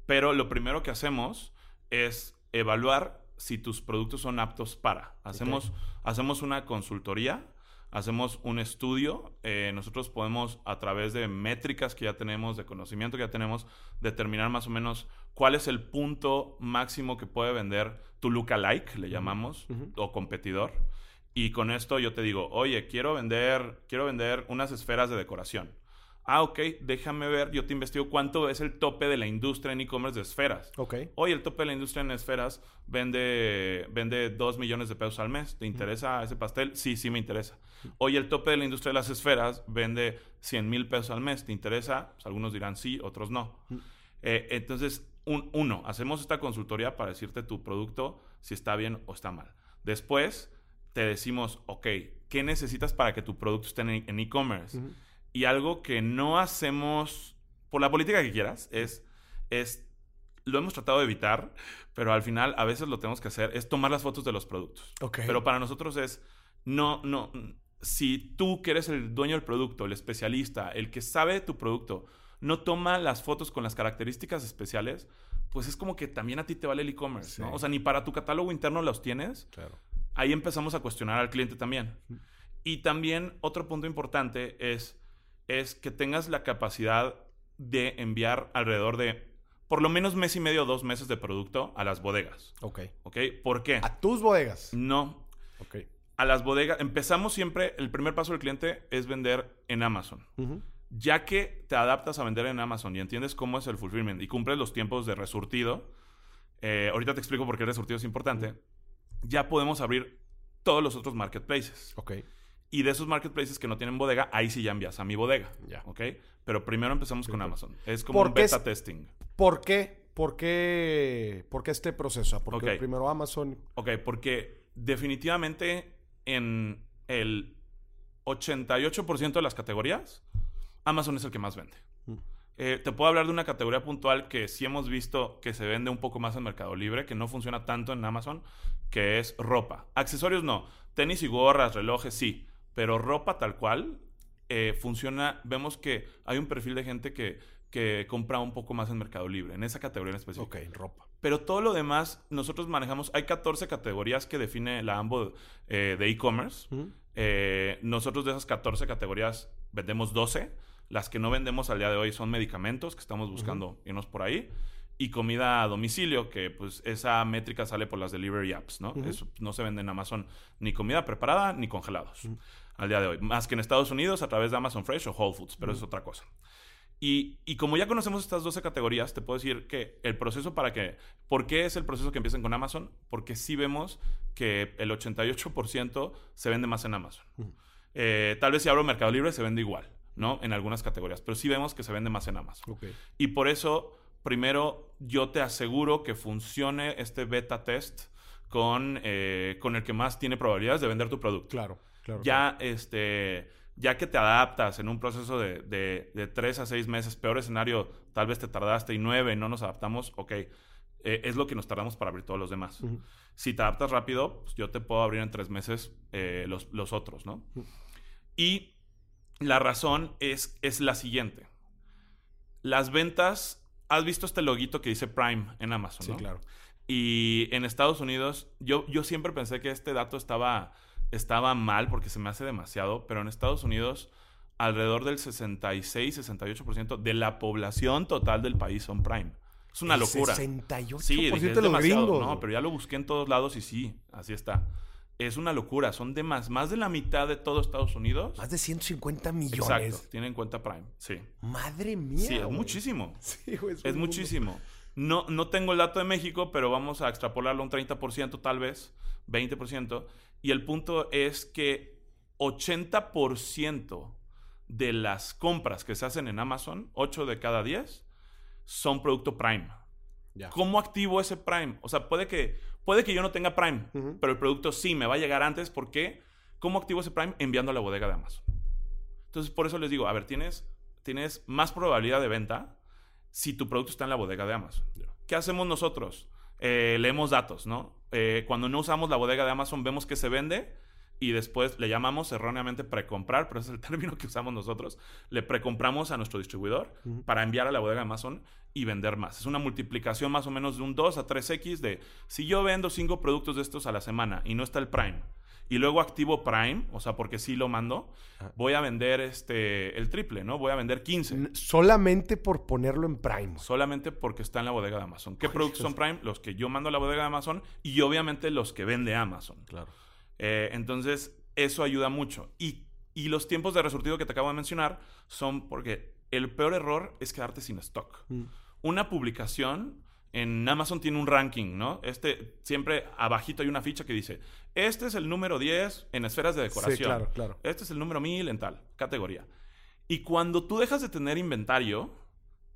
B: pero lo primero que hacemos es evaluar si tus productos son aptos para. Hacemos, hacemos una consultoría, hacemos un estudio, eh, nosotros podemos a través de métricas que ya tenemos, de conocimiento que ya tenemos, determinar más o menos cuál es el punto máximo que puede vender tu lookalike, le llamamos, o competidor. Y con esto yo te digo, oye, quiero vender, quiero vender unas esferas de decoración Ah, ok, déjame ver, yo te investigo cuánto es el tope de la industria en e-commerce de esferas.
A: Ok.
B: Hoy el tope de la industria en esferas vende, vende 2 millones de pesos al mes. ¿Te interesa ese pastel? Sí, sí me interesa. Hoy el tope de la industria de las esferas vende 100 mil pesos al mes. ¿Te interesa? Pues algunos dirán sí, otros no. Eh, entonces, uno, hacemos esta consultoría para decirte tu producto si está bien o está mal. Después, te decimos, ok, ¿qué necesitas para que tu producto esté en e-commerce? Y algo que no hacemos, por la política que quieras, es, es, lo hemos tratado de evitar, pero al final a veces lo tenemos que hacer, es tomar las fotos de los productos. Pero para nosotros es, no, no, si tú que eres el dueño del producto, el especialista, el que sabe tu producto, no toma las fotos con las características especiales, pues es como que también a ti te vale el e-commerce, ¿no? O sea, ni para tu catálogo interno los tienes.
A: Claro.
B: Ahí empezamos a cuestionar al cliente también. Y también otro punto importante es es que tengas la capacidad de enviar alrededor de por lo menos mes y medio o dos meses de producto a las bodegas.
A: Ok.
B: ¿Ok? ¿Por qué?
A: ¿A tus bodegas?
B: No.
A: Ok.
B: A las bodegas, empezamos siempre, el primer paso del cliente es vender en Amazon. Ya que te adaptas a vender en Amazon y entiendes cómo es el fulfillment y cumples los tiempos de resurtido, eh, ahorita te explico por qué el resurtido es importante, ya podemos abrir todos los otros marketplaces.
A: Ok.
B: Y de esos marketplaces que no tienen bodega, ahí sí ya envías a mi bodega.
A: Ya.
B: ¿Ok? Pero primero empezamos con Amazon. Es como un beta testing.
A: ¿Por qué? ¿Por qué, ¿Por qué este proceso? Porque primero Amazon.
B: Ok, porque definitivamente en el 88% de las categorías, Amazon es el que más vende. Mm. Eh, te puedo hablar de una categoría puntual que sí hemos visto que se vende un poco más en Mercado Libre, que no funciona tanto en Amazon, que es ropa. Accesorios no. Tenis y gorras, relojes sí. Pero ropa tal cual eh, funciona. Vemos que hay un perfil de gente que, que compra un poco más en Mercado Libre, en esa categoría en específico.
A: Ok, ropa.
B: Pero todo lo demás, nosotros manejamos. Hay 14 categorías que define la AMBO eh, de e-commerce. Eh, nosotros de esas 14 categorías vendemos 12. Las que no vendemos al día de hoy son medicamentos, que estamos buscando irnos por ahí y comida a domicilio, que pues esa métrica sale por las delivery apps, ¿no? Eso no se vende en Amazon ni comida preparada ni congelados al día de hoy. Más que en Estados Unidos a través de Amazon Fresh o Whole Foods, pero es otra cosa. Y, y, como ya conocemos estas 12 categorías, te puedo decir que el proceso para que... ¿Por qué es el proceso que empiecen con Amazon? Porque sí vemos que el 88% se vende más en Amazon. Eh, tal vez si abro Mercado Libre se vende igual, ¿no? En algunas categorías, pero sí vemos que se vende más en Amazon. Y por eso, primero, yo te aseguro que funcione este beta test con, eh, con el que más tiene probabilidades de vender tu producto.
A: Claro.
B: Ya, este, ya que te adaptas en un proceso de, de, de tres a seis meses, peor escenario, tal vez te tardaste y nueve, no nos adaptamos, ok, eh, es lo que nos tardamos para abrir todos los demás. Si te adaptas rápido, pues yo te puedo abrir en tres meses eh, los, los, otros, ¿no? Y la razón es, es la siguiente. Las ventas, has visto este loguito que dice Prime en Amazon,
A: sí,
B: ¿no?
A: claro.
B: Y en Estados Unidos, yo, yo siempre pensé que este dato estaba, estaba mal porque se me hace demasiado, pero en Estados Unidos alrededor del 66-68% de la población total del país son Prime. Es una
A: El
B: locura.
A: 68%
B: Sí, dije,
A: de los gringos.
B: No, pero ya lo busqué en todos lados y sí, así está. Es una locura. Son de más, más de la mitad de todo Estados Unidos.
A: Más de 150 millones.
B: Exacto. Tienen en cuenta Prime. Sí.
A: Madre mía.
B: Sí, es
A: güey.
B: muchísimo.
A: Sí, güey,
B: Es
A: mundo.
B: muchísimo. No, no tengo el dato de México, pero vamos a extrapolarlo un 30% tal vez, 20%. Y el punto es que 80% de las compras que se hacen en Amazon, 8 de cada 10, son producto Prime. ¿Cómo activo ese Prime? O sea, puede que, puede que yo no tenga Prime, pero el producto sí me va a llegar antes. ¿Por qué? ¿Cómo activo ese Prime? Enviando a la bodega de Amazon. Entonces, por eso les digo, a ver, tienes, tienes más probabilidad de venta si tu producto está en la bodega de Amazon. ¿Qué hacemos nosotros? Eh, leemos datos, ¿no? Eh, cuando no usamos la bodega de Amazon, vemos que se vende y después le llamamos erróneamente precomprar, pero ese es el término que usamos nosotros. Le precompramos a nuestro distribuidor para enviar a la bodega de Amazon y vender más. Es una multiplicación más o menos de un 2 a 3x de si yo vendo 5 productos de estos a la semana y no está el Prime y luego activo Prime, o sea, porque sí lo mando, voy a vender este el triple, ¿no? Voy a vender 15.
A: N- Solamente por ponerlo en Prime.
B: Solamente porque está en la bodega de Amazon. ¿Qué
A: Ay,
B: productos son. Prime? Los que yo mando a la bodega de Amazon y obviamente los que vende Amazon.
A: Claro.
B: Eh, entonces, eso ayuda mucho. Y, y los tiempos de resurtido que te acabo de mencionar son porque el peor error es quedarte sin stock.
A: Mm.
B: Una publicación en Amazon tiene un ranking, ¿no? Este, siempre abajito hay una ficha que dice, este es el número 10 en esferas de decoración.
A: Sí, claro, claro.
B: Este es el número 1000 en tal categoría. Y cuando tú dejas de tener inventario,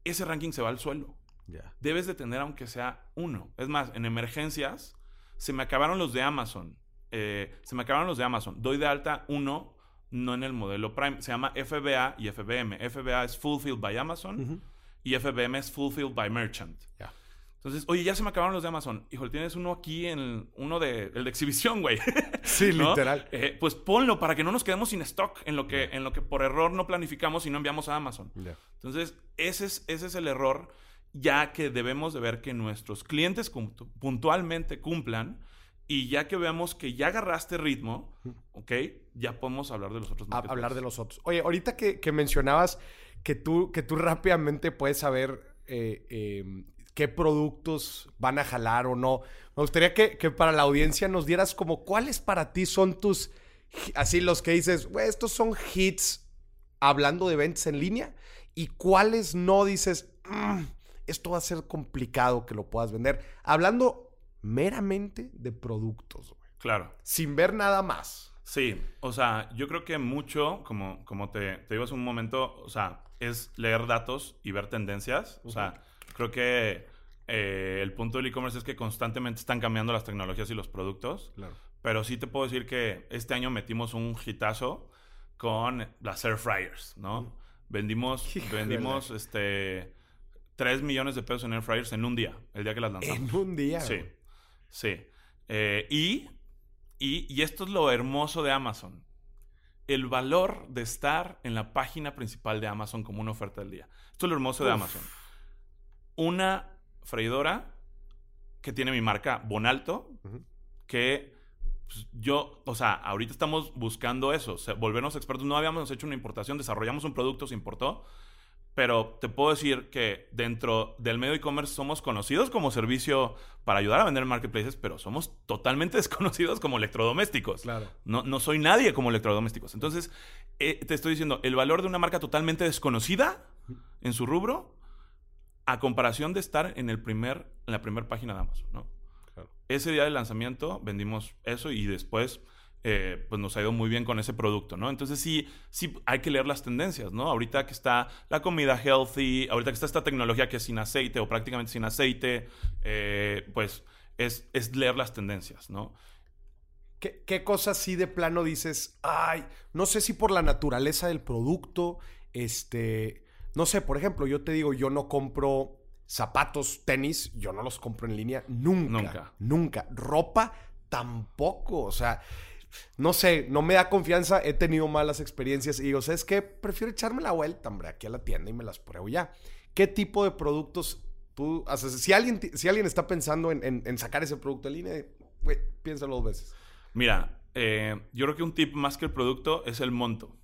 B: ese ranking se va al suelo
A: Ya.
B: debes de tener aunque sea uno. Es más, en emergencias, se me acabaron los de Amazon. Eh, se me acabaron los de Amazon. Doy de alta uno, no en el modelo Prime. Se llama FBA y FBM. FBA es Fulfilled by Amazon
A: Ujú.
B: y FBM es Fulfilled by Merchant.
A: Ya.
B: Entonces, oye, ya se me acabaron los de Amazon. Híjole, tienes uno aquí en uno de el de exhibición, güey.
A: Sí,
B: ¿no?
A: literal.
B: Eh, pues ponlo para que no nos quedemos sin stock en lo que en lo que por error no planificamos y no enviamos a Amazon. Entonces, ese es, ese es el error, ya que debemos de ver que nuestros clientes puntualmente cumplan y ya que veamos que ya agarraste ritmo, ¿ok? Ya podemos hablar de los otros
A: hablar de los otros. Oye, ahorita que, que mencionabas que tú, que tú rápidamente puedes saber eh, eh, qué productos van a jalar o no, me gustaría que, que para la audiencia nos dieras como cuáles para ti son tus, así los que dices, güey, estos son hits hablando de ventas en línea y cuáles no dices, "Mm, esto va a ser complicado que lo puedas vender. Hablando meramente de productos, güey,
B: Claro.
A: sin ver nada más.
B: Sí, o sea, yo creo que mucho, como, como te, te digo hace un momento, o sea, es leer datos y ver tendencias. O sea, creo que eh, el punto del e-commerce es que constantemente están cambiando las tecnologías y los productos.
A: Claro.
B: Pero sí te puedo decir que este año metimos un hitazo con las air fryers, ¿no? Vendimos,
A: Híjole.
B: vendimos este 3 millones de pesos en air fryers en un día, el día que las lanzamos.
A: En un día.
B: Sí, sí. Eh, y, y, y esto es lo hermoso de Amazon. El valor de estar en la página principal de Amazon como una oferta del día. Esto es lo hermoso de. Amazon. Una freidora que tiene mi marca Bonalto, que pues, yo, o sea, ahorita estamos buscando eso, volvernos expertos. No habíamos hecho una importación, desarrollamos un producto, se importó, pero te puedo decir que dentro del medio e-commerce somos conocidos como servicio para ayudar a vender en marketplaces, pero somos totalmente desconocidos como electrodomésticos.
A: Claro.
B: No, no soy nadie como electrodomésticos. Entonces, eh, te estoy diciendo, el valor de una marca totalmente desconocida en su rubro, a comparación de estar en, el primer, en la primera página de Amazon, ¿no?
A: Claro.
B: Ese día del lanzamiento vendimos eso y después eh, pues nos ha ido muy bien con ese producto, ¿no? Entonces sí, sí hay que leer las tendencias, ¿no? Ahorita que está la comida healthy, ahorita que está esta tecnología que es sin aceite o prácticamente sin aceite, eh, pues es, es leer las tendencias, ¿no?
A: ¿Qué, ¿Qué cosas sí de plano dices, ay, no sé si por la naturaleza del producto, este, no sé, por ejemplo, yo te digo, yo no compro zapatos, tenis, yo no los compro en línea nunca. Nunca. Nunca. Ropa tampoco, o sea, no sé, no me da confianza, he tenido malas experiencias y digo, ¿sabes qué? Prefiero echarme la vuelta, hombre, aquí a la tienda y me las pruebo ya. ¿Qué tipo de productos tú haces? Si alguien, si alguien está pensando en, sacar ese producto en línea, güey, piénsalo dos veces.
B: Mira, eh, yo creo que un tip más que el producto es el monto.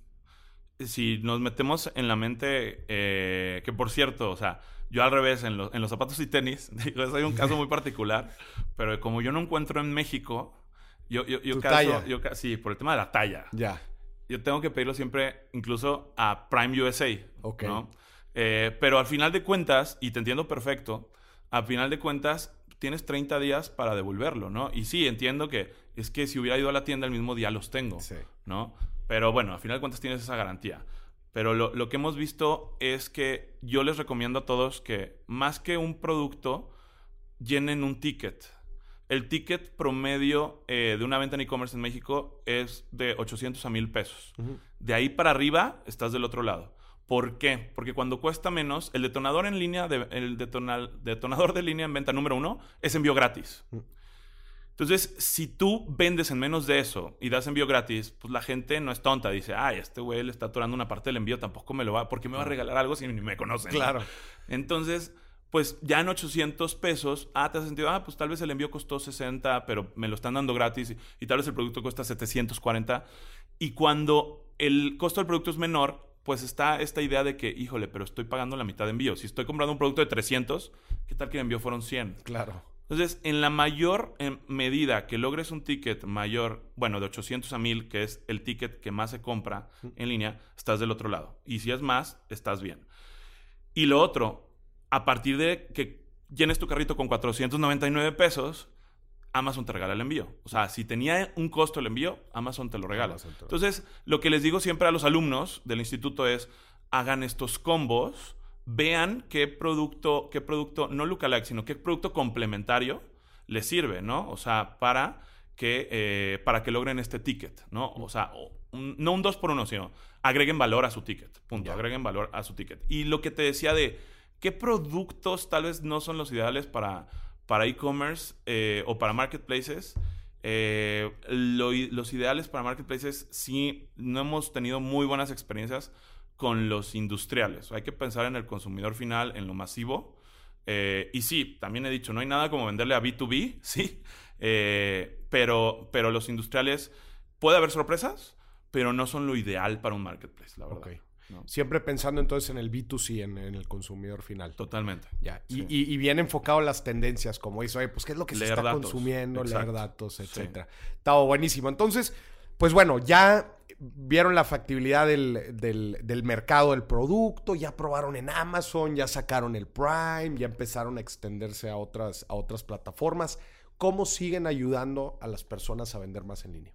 B: Si nos metemos en la mente, eh, que por cierto, o sea, yo al revés, en, en los zapatos y tenis, digo, es un caso muy particular, pero como yo no encuentro en México, yo, yo, yo, caso, yo sí, por el tema de la talla. Ya. Yo tengo que pedirlo siempre, incluso a Prime USA. Ok. ¿no? Eh, pero al final de cuentas, y te entiendo perfecto, al final de cuentas tienes 30 días para devolverlo, ¿no? Y sí, entiendo que es que si hubiera ido a la tienda el mismo día los tengo, sí. ¿no? Pero bueno, al final de cuentas tienes esa garantía. Pero lo, lo, que hemos visto es que yo les recomiendo a todos que más que un producto, llenen un ticket. El ticket promedio eh, de una venta en e-commerce en México es de 800 a 1000 pesos. De ahí para arriba estás del otro lado. ¿Por qué? Porque cuando cuesta menos, el detonador en línea, el detonador de línea en venta número uno es envío gratis. Entonces, si tú vendes en menos de eso y das envío gratis, pues la gente no es tonta. Dice, ay, este güey le está atorando una parte del envío, tampoco me lo va, ¿por qué me va a regalar algo si ni me conocen?
A: Claro.
B: Entonces, pues ya en 800 pesos, ah, te has sentido, ah, pues tal vez el envío costó 60, pero me lo están dando gratis y, tal vez el producto cuesta 740. Y cuando el costo del producto es menor, pues está esta idea de que, híjole, pero estoy pagando la mitad de envío. Si estoy comprando un producto de 300, ¿qué tal que el envío fueron 100?
A: Claro.
B: Entonces, en la mayor medida que logres un ticket mayor, bueno, de 800 a 1000, que es el ticket que más se compra en línea, estás del otro lado. Y si es más, estás bien. Y lo otro, a partir de que llenes tu carrito con 499 pesos, Amazon te regala el envío. O sea, si tenía un costo el envío, Amazon te lo regala. Entonces, lo que les digo siempre a los alumnos del instituto es, hagan estos combos, vean qué producto, qué producto, no lookalike, sino qué producto complementario les sirve, ¿no? O sea, para que, eh, para que logren este ticket, ¿no? O sea, no un 2 por 1, sino agreguen valor a su ticket. Punto. Agreguen valor a su ticket. Y lo que te decía de ¿Qué productos tal vez no son los ideales para, para e-commerce eh, o para marketplaces? Eh, los ideales para marketplaces sí no hemos tenido muy buenas experiencias con los industriales. Hay que pensar en el consumidor final, en lo masivo. Eh, y sí, también he dicho, no hay nada como venderle a B2B, sí, pero, pero los industriales puede haber sorpresas, pero no son lo ideal para un marketplace, la verdad.
A: Siempre pensando entonces en el B2C, en, el consumidor final.
B: Totalmente.
A: Ya. Y, bien enfocado a las tendencias, como eso, pues qué es lo que se está consumiendo, leer datos, etcétera. Estaba buenísimo. Entonces, pues bueno, ya vieron la factibilidad del, mercado del producto, ya probaron en Amazon, ya sacaron el Prime, ya empezaron a extenderse a otras, a otras plataformas. ¿Cómo siguen ayudando a las personas a vender más en línea?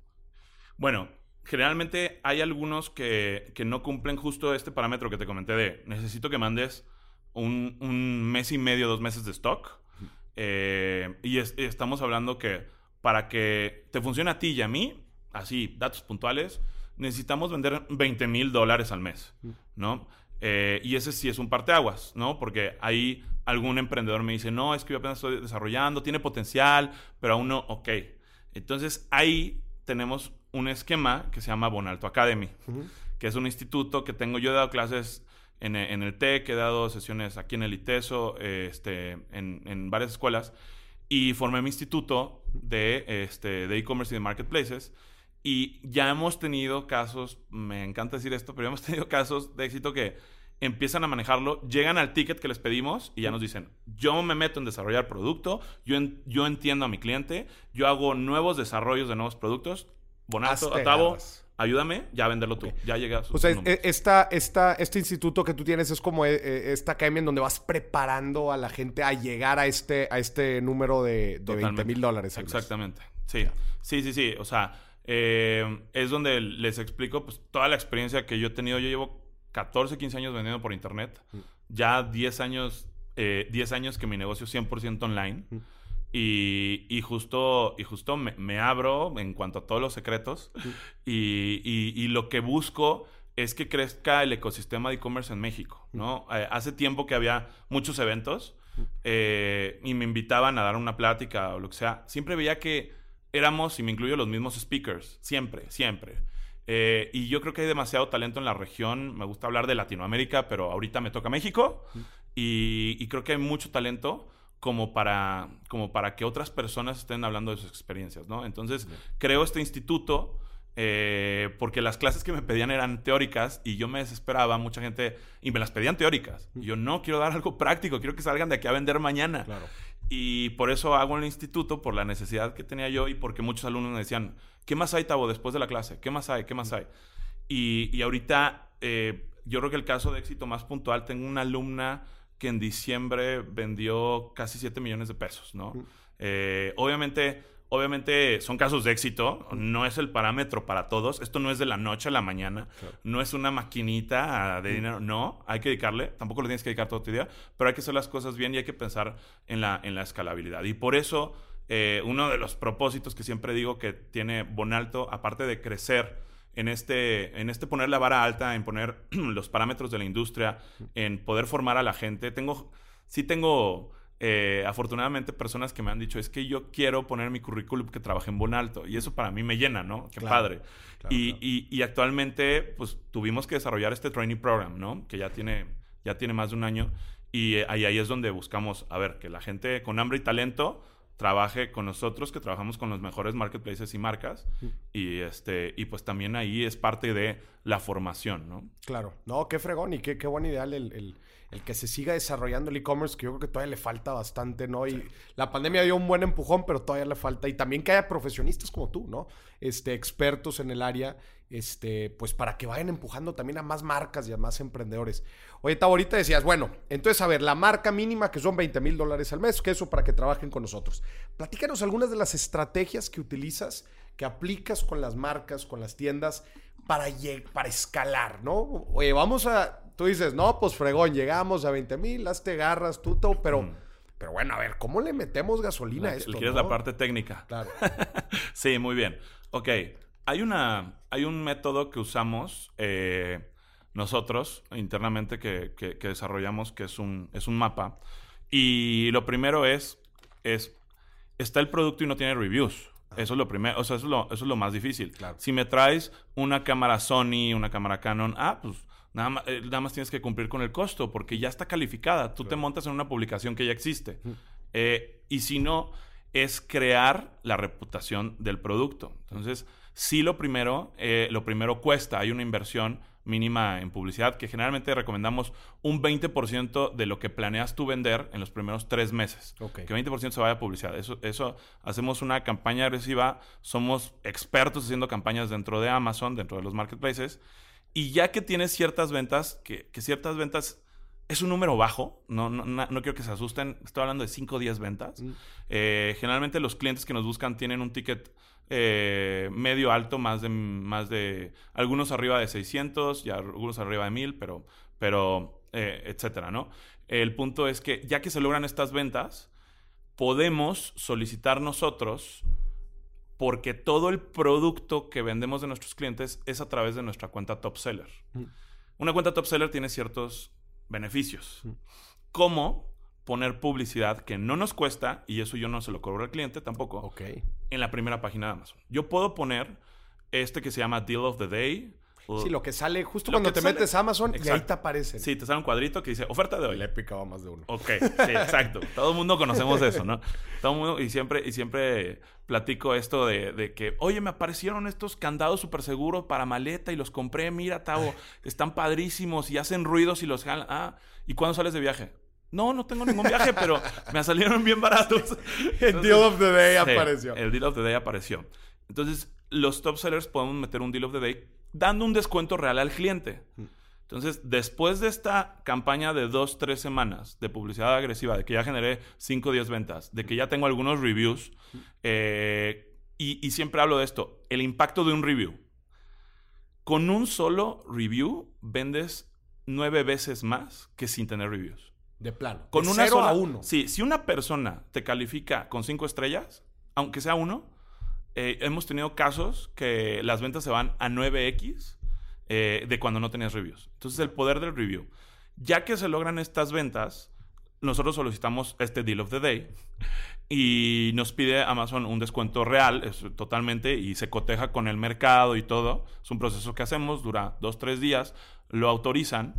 B: Bueno, generalmente hay algunos que, no cumplen justo este parámetro que te comenté de necesito que mandes un, mes y medio, dos meses de stock. Eh, y, estamos hablando que para que te funcione a ti y a mí, así, datos puntuales, necesitamos vender 20 mil dólares al mes, ¿no? Eh, y ese sí es un parteaguas, ¿no? Porque ahí algún emprendedor me dice, no, es que yo apenas estoy desarrollando, tiene potencial, pero aún no, ok. Entonces ahí tenemos un esquema que se llama Bonalto Academy, que es un instituto que tengo yo he dado clases en, el TEC, he dado sesiones aquí en el ITESO, este, en, varias escuelas, y formé mi instituto de este, e-commerce y de marketplaces. Y ya hemos tenido casos, me encanta decir esto, pero ya hemos tenido casos de éxito que empiezan a manejarlo, llegan al ticket que les pedimos y ya nos dicen, yo me meto en desarrollar producto, yo, yo entiendo a mi cliente, yo hago nuevos desarrollos de nuevos productos, Bonato, Atavo, ayúdame ya a venderlo tú. Ya llegas.
A: O sea, esta, esta, este instituto que tú tienes es como eh, eh, esta academia en donde vas preparando a la gente a llegar a este, a este número de, de 20 mil dólares.
B: Exactamente. Sí. sí, sí, sí. O sea, eh, es donde les explico pues, toda la experiencia que yo he tenido. Yo llevo 14, 15 años vendiendo por internet. Mm. Ya 10 años, 10 años que mi negocio es 100% online. Mm. Y, y justo, y justo me, me abro en cuanto a todos los secretos. Y, y- y lo que busco es que crezca el ecosistema de e-commerce en México, ¿no? Eh, hace tiempo que había muchos eventos eh, y me invitaban a dar una plática o lo que sea. Siempre veía que éramos, y me incluyo, los mismos speakers. Siempre, siempre. Eh, y yo creo que hay demasiado talento en la región. Me gusta hablar de Latinoamérica, pero ahorita me toca México. Y, y creo que hay mucho talento como para, como para que otras personas estén hablando de sus experiencias, ¿no? Entonces, creo este instituto eh, porque las clases que me pedían eran teóricas y yo me desesperaba, mucha gente, y me las pedían teóricas. Y yo no quiero dar algo práctico, quiero que salgan de aquí a vender mañana.
A: Claro.
B: Y por eso hago el instituto, por la necesidad que tenía yo y porque muchos alumnos me decían, ¿qué más hay, Tavo, después de la clase? ¿Qué más hay? ¿Qué más hay? Y, y ahorita, eh, yo creo que el caso de éxito más puntual, tengo una alumna que en diciembre vendió casi 7 millones de pesos, ¿no? Eh, obviamente, obviamente son casos de éxito, no es el parámetro para todos, esto no es de la noche a la mañana,
A: Claro.
B: no es una maquinita de dinero, no, hay que dedicarle, tampoco le tienes que dedicar todo tu día, pero hay que hacer las cosas bien y hay que pensar en la, en la escalabilidad. Y por eso, eh, uno de los propósitos que siempre digo que tiene Bonalto, aparte de crecer en este, en este poner la vara alta, en poner los parámetros de la industria, en poder formar a la gente, tengo, sí tengo... eh, afortunadamente personas que me han dicho es que yo quiero poner en mi currículum que trabajé en Bonalto y eso para mí me llena, ¿no? Qué
A: Claro,
B: padre.
A: claro,
B: y,
A: claro.
B: y- y actualmente, pues tuvimos que desarrollar este training program, ¿no? Que ya tiene, ya tiene más de un año. Y eh, ahí, ahí es donde buscamos, a ver, que la gente con hambre y talento trabaje con nosotros, que trabajamos con los mejores marketplaces y marcas. Y, este, y pues también ahí es parte de la formación, ¿no?
A: Claro. No, qué fregón y qué, qué buen ideal el, el- el que se siga desarrollando el e-commerce, que yo creo que todavía le falta bastante, ¿no? Y la pandemia dio un buen empujón, pero todavía le falta. Y también que haya profesionistas como tú, ¿no? Este, expertos en el área, este, pues para que vayan empujando también a más marcas y a más emprendedores. Oye, Tavo, ahorita decías, bueno, entonces, a ver, la marca mínima que son 20 mil dólares al mes, que eso para que trabajen con nosotros. Platícanos algunas de las estrategias que utilizas, que aplicas con las marcas, con las tiendas, para, para escalar, ¿no? Oye, vamos a, tú dices, no, pues fregón, llegamos a 20 mil, hazte garras, tú, todo, pero,
B: Mm.
A: pero bueno, a ver, ¿cómo le metemos gasolina a esto?
B: le quieres
A: no?
B: la parte técnica.
A: Claro.
B: Sí, muy bien. Ok, hay, una, hay un método que usamos eh, nosotros internamente que, que- que desarrollamos que es un, es un mapa. Y lo primero es, es, está el producto y no tiene reviews. Eso es lo primero, o sea, eso es lo, eso es lo más difícil.
A: Claro.
B: Si me traes una cámara Sony, una cámara Canon, ah, pues nada más, eh, nada más tienes que cumplir con el costo porque ya está calificada. Tú te montas en una publicación que ya existe. Eh, y si no, es crear la reputación del producto. Entonces, sí lo primero, eh, lo primero cuesta. Hay una inversión mínima en publicidad que generalmente recomendamos un 20% de lo que planeas tú vender en los primeros tres meses.
A: Ok.
B: Que 20% se vaya a publicidad. Eso, eso, hacemos una campaña agresiva. Somos expertos haciendo campañas dentro de Amazon, dentro de los marketplaces. Y ya que tienes ciertas ventas, que, que ciertas ventas es un número bajo, no, no, no, no quiero que se asusten, estoy hablando de 5 o 10 ventas.
A: Mm.
B: Eh, generalmente los clientes que nos buscan tienen un ticket eh, medio alto, más de, más de, algunos arriba de 600 y algunos arriba de 1000, pero, pero eh, etcétera, ¿no? El punto es que ya que se logran estas ventas, podemos solicitar nosotros porque todo el producto que vendemos de nuestros clientes es a través de nuestra cuenta top seller.
A: Mm.
B: Una cuenta top seller tiene ciertos beneficios,
A: Mm.
B: como poner publicidad que no nos cuesta, y eso yo no se lo cobro al cliente tampoco,
A: Ok.
B: en la primera página de Amazon. Yo puedo poner este que se llama Deal of the Day.
A: Sí, lo que sale justo cuando te
B: sale-
A: metes a Amazon y ahí te aparecen.
B: Sí, te sale un cuadrito que dice oferta de hoy.
A: Le he picado más de uno.
B: Ok, sí, exacto. Todo el mundo conocemos eso, ¿no? Todo el mundo, y siempre, y siempre platico esto de, de que, oye, me aparecieron estos candados súper seguros para maleta y los compré, mira, Tavo, están padrísimos y hacen ruidos y los jalan. Ah, ¿y cuándo sales de viaje? No, no tengo ningún viaje, pero me salieron bien baratos.
A: El Deal of the Day
B: Sí,
A: apareció.
B: El Deal of the Day apareció. Entonces, los top sellers podemos meter un Deal of the Day dando un descuento real al cliente. Entonces, después de esta campaña de dos, tres semanas de publicidad agresiva, de que ya generé 5 o 10 ventas, de que ya tengo algunos reviews, eh, y, y siempre hablo de esto, el impacto de un review. Con un solo review vendes nueve veces más que sin tener reviews.
A: De plano.
B: Con
A: de
B: una
A: cero
B: sola-
A: a uno.
B: Sí, si una persona te califica con cinco estrellas, aunque sea uno, eh, hemos tenido casos que las ventas se van a 9x eh, de cuando no tenías reviews. Entonces, el poder del review. Ya que se logran estas ventas, nosotros solicitamos este Deal of the Day y nos pide Amazon un descuento real, es, totalmente, y se coteja con el mercado y todo. Es un proceso que hacemos, dura dos, tres días, lo autorizan.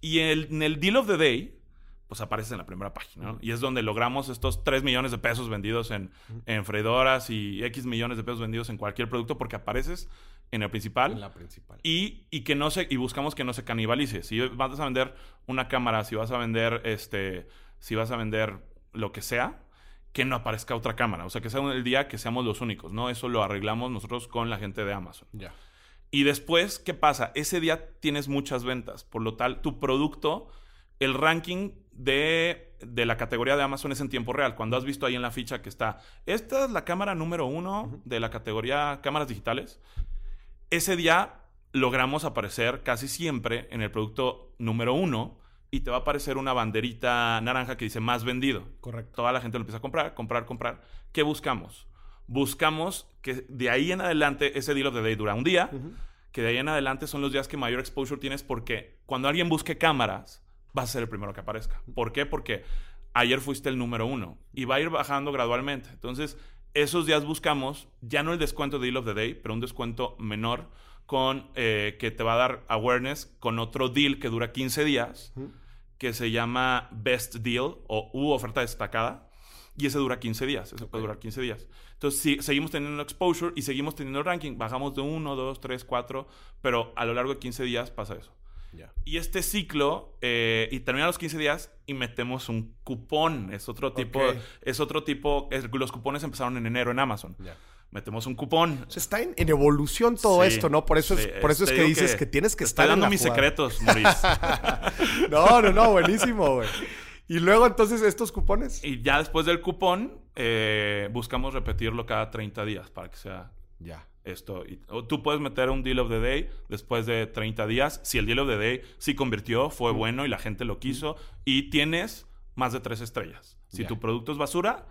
B: Y el- en el Deal of the Day, pues aparece en la primera página, ¿no? Y es donde logramos estos 3 millones de pesos vendidos en, en freidoras y X millones de pesos vendidos en cualquier producto porque apareces en el principal
A: En la principal.
B: y, y que no se y buscamos que no se canibalice. Si vas a vender una cámara, si vas a vender este, si vas a vender lo que sea, que no aparezca otra cámara. O sea, que sea el día que seamos los únicos, ¿no? Eso lo arreglamos nosotros con la gente de Amazon.
A: Ya.
B: Y después, ¿qué pasa? Ese día tienes muchas ventas. Por lo tal, tu producto, el ranking de, de la categoría de Amazon es en tiempo real. Cuando has visto ahí en la ficha que está, esta es la cámara número uno de la categoría cámaras digitales. Ese día logramos aparecer casi siempre en el producto número uno y te va a aparecer una banderita naranja que dice más vendido
A: Correcto.
B: toda la gente lo empieza a comprar, comprar, comprar. ¿Qué buscamos? Buscamos que de ahí en adelante ese deal of the day dura un día, que de ahí en adelante son los días que mayor exposure tienes porque cuando alguien busque cámaras, vas a ser el primero que aparezca. ¿Por qué? Porque ayer fuiste el número uno y va a ir bajando gradualmente. Entonces, esos días buscamos ya no el descuento de deal of the day, pero un descuento menor con eh, que te va a dar awareness con otro deal que dura 15 días que se llama Best Deal o U oferta destacada. Y ese dura 15 días. Ese puede durar 15 días. Entonces, sí, seguimos teniendo exposure y seguimos teniendo ranking. Bajamos de 1, 2, 3, 4. Pero a lo largo de 15 días pasa eso. Y este ciclo, eh, y termina los 15 días y metemos un cupón. Es otro tipo. Es otro tipo. es- los cupones empezaron en enero en Amazon. Metemos un cupón.
A: O sea, está en, en evolución todo
B: Sí,
A: esto, ¿no? Por eso es,
B: sí,
A: por eso es que dices que, tienes que
B: te
A: estar
B: Estoy dando
A: en la
B: mis
A: jugada.
B: secretos, Maurice.
A: No, no, no, buenísimo, güey. Y luego entonces estos cupones.
B: Y ya después del cupón, eh, buscamos repetirlo cada 30 días para que sea
A: Ya.
B: Esto. Y- o tú puedes meter un deal of the day después de 30 días. Si el deal of the day sí convirtió, fue bueno y la gente lo quiso. Y tienes más de tres estrellas. Si tu producto es basura,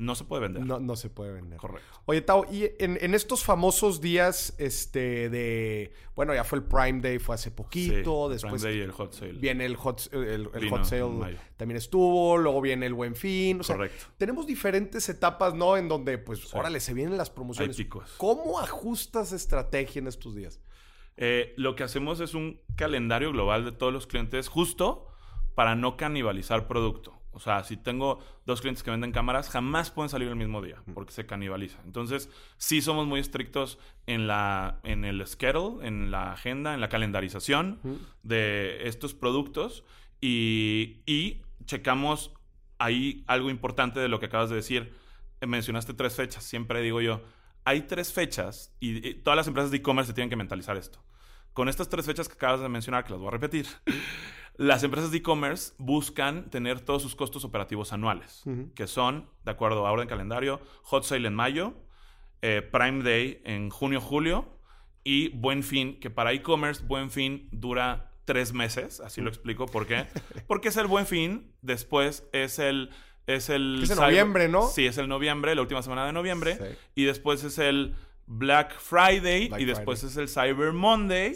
B: no se puede vender.
A: No, no se puede vender.
B: Correcto.
A: Oye, Tao, y en, en estos famosos días, este, de. Bueno, ya fue el Prime Day, fue hace poquito.
B: Sí,
A: después
B: Prime Day y el hot sale.
A: viene el Hot, el, el
B: Vino
A: hot Sale, también estuvo. Luego viene el Buen Fin. O sea,
B: Correcto.
A: tenemos diferentes etapas, ¿no? En donde, pues, órale, se vienen las promociones.
B: Hay picos.
A: ¿Cómo ajustas estrategia en estos días?
B: Eh, lo que hacemos es un calendario global de todos los clientes justo para no canibalizar producto. O sea, si tengo dos clientes que venden cámaras, jamás pueden salir el mismo día porque se canibaliza. Entonces, sí somos muy estrictos en, la, en el schedule, en la agenda, en la calendarización de estos productos y, y checamos ahí algo importante de lo que acabas de decir. Mencionaste tres fechas. Siempre digo yo, hay tres fechas y, y todas las empresas de e-commerce se tienen que mentalizar esto. Con estas tres fechas que acabas de mencionar, que las voy a repetir, las empresas de e-commerce buscan tener todos sus costos operativos anuales, que son, de acuerdo a orden calendario, Hot Sale en mayo, eh, Prime Day en junio-julio y Buen Fin, que para e-commerce Buen Fin dura tres meses, así lo explico. ¿Por qué? Porque es el Buen Fin, después es el... Es el
A: Es noviembre, ¿no?
B: Sí, es el noviembre, la última semana de noviembre.
A: Sí.
B: Y después es el Black Friday
A: Black
B: y después
A: Friday.
B: es el Cyber Monday.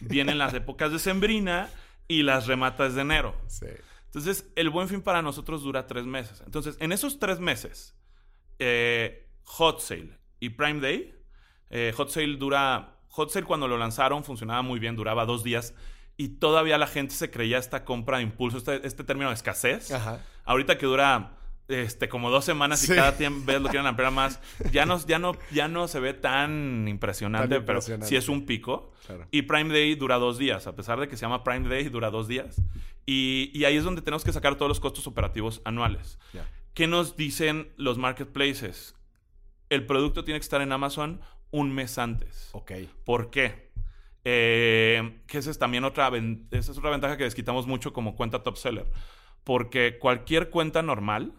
B: Vienen las épocas de sembrina y las rematas de enero.
A: Sí.
B: Entonces, el buen fin para nosotros dura tres meses. Entonces, en esos tres meses, eh, Hot Sale y Prime Day, eh, Hot Sale dura. Hot Sale cuando lo lanzaron funcionaba muy bien, duraba dos días y todavía la gente se creía esta compra de impulso, este, este término de escasez.
A: Ajá.
B: Ahorita que dura este, como dos semanas
A: Sí.
B: y cada vez lo quieren ampliar más, ya no, ya, no, ya no se ve tan impresionante,
A: Tan
B: pero sí es un pico.
A: Claro.
B: Y Prime Day dura dos días, a pesar de que se llama Prime Day, dura dos días. Y, y ahí es donde tenemos que sacar todos los costos operativos anuales.
A: Ya.
B: ¿Qué nos dicen los marketplaces? El producto tiene que estar en Amazon un mes antes.
A: Ok.
B: ¿Por qué? Eh, que esa es también otra, esa es otra ventaja que desquitamos mucho como cuenta top seller. Porque cualquier cuenta normal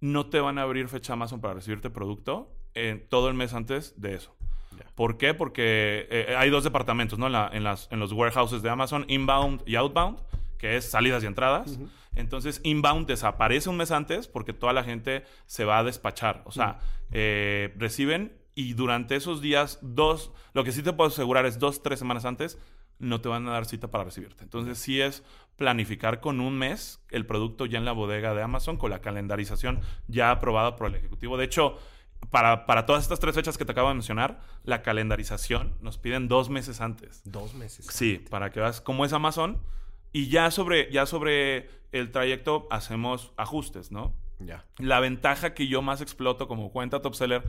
B: no te van a abrir fecha Amazon para recibirte producto eh, todo el mes antes de eso. ¿Por qué? Porque eh, hay dos departamentos, ¿no? En, la- en las, en los warehouses de Amazon, inbound y outbound, que es salidas y entradas. Entonces, inbound desaparece un mes antes porque toda la gente se va a despachar. O sea, eh, reciben y durante esos días, dos, lo que sí te puedo asegurar es dos, tres semanas antes, no te van a dar cita para recibirte. Entonces, sí es planificar con un mes el producto ya en la bodega de Amazon, con la calendarización ya aprobada por el ejecutivo. De hecho, para, para, todas estas tres fechas que te acabo de mencionar, la calendarización nos piden dos meses antes.
A: Dos meses.
B: Sí, para que veas cómo es Amazon. Y ya sobre, ya sobre el trayecto hacemos ajustes, ¿no?
A: Ya.
B: La ventaja que yo más exploto como cuenta top seller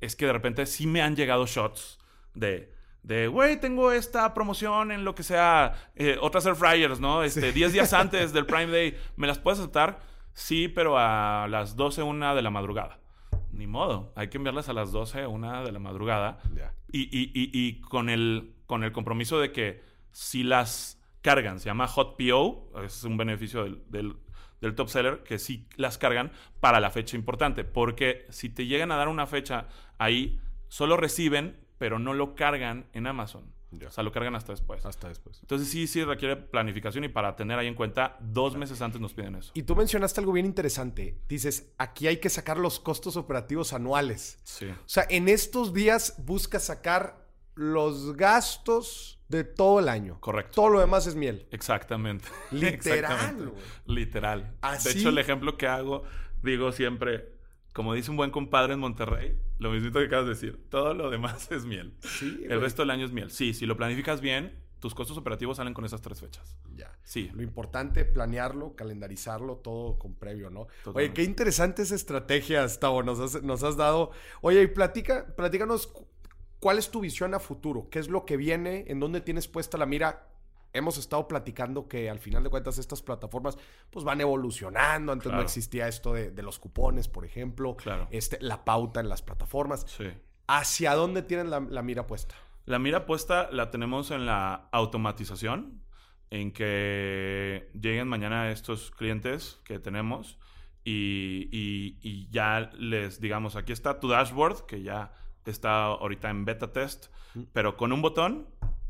B: es que de repente sí me han llegado shots de, de, güey, tengo esta promoción en lo que sea, eh, otras air fryers, ¿no? Este, 10 días antes del Prime Day, ¿me las puedes aceptar? Sí, pero a las 12, una de la madrugada. Ni modo, hay que enviarlas a las 12, una de la madrugada.
A: Ya.
B: Y, y, y, y con, el, con el compromiso de que si las cargan, se llama Hot PO, es un beneficio del, del, del top seller, que sí las cargan para la fecha importante. Porque si te llegan a dar una fecha ahí, solo reciben, pero no lo cargan en Amazon.
A: Ya.
B: O sea, lo cargan hasta después.
A: Hasta después.
B: Entonces sí, sí requiere planificación y para tener ahí en cuenta, dos meses antes nos piden eso.
A: Y tú mencionaste algo bien interesante. Dices, aquí hay que sacar los costos operativos anuales.
B: Sí.
A: O sea, en estos días buscas sacar los gastos de todo el año.
B: Correcto.
A: Todo lo demás es miel.
B: Exactamente.
A: Literal,
B: Exactamente.
A: güey.
B: Literal.
A: Así-
B: De hecho, el ejemplo que hago, digo siempre, como dice un buen compadre en Monterrey, lo mismo que acabas de decir, todo lo demás es miel.
A: Sí,
B: el
A: güey.
B: resto del año es miel. Sí, si lo planificas bien, tus costos operativos salen con esas tres fechas.
A: Ya.
B: Sí.
A: Lo importante, planearlo, calendarizarlo, todo con previo, ¿no? Oye,
B: Totalmente.
A: qué interesante esa estrategia, Tavo, nos has, nos has dado. Oye, y platica, platícanos cu- cuál es tu visión a futuro, qué es lo que viene, en dónde tienes puesta la mira. Hemos estado platicando que al final de cuentas estas plataformas pues van evolucionando. Antes no existía esto de, de los cupones, por ejemplo.
B: Claro.
A: Este, la pauta en las plataformas.
B: Sí.
A: ¿Hacia dónde tienen la, la mira puesta?
B: La mira puesta la tenemos en la automatización, en que lleguen mañana estos clientes que tenemos y, y- y ya les digamos, aquí está tu dashboard, que ya está ahorita en beta test, pero con un botón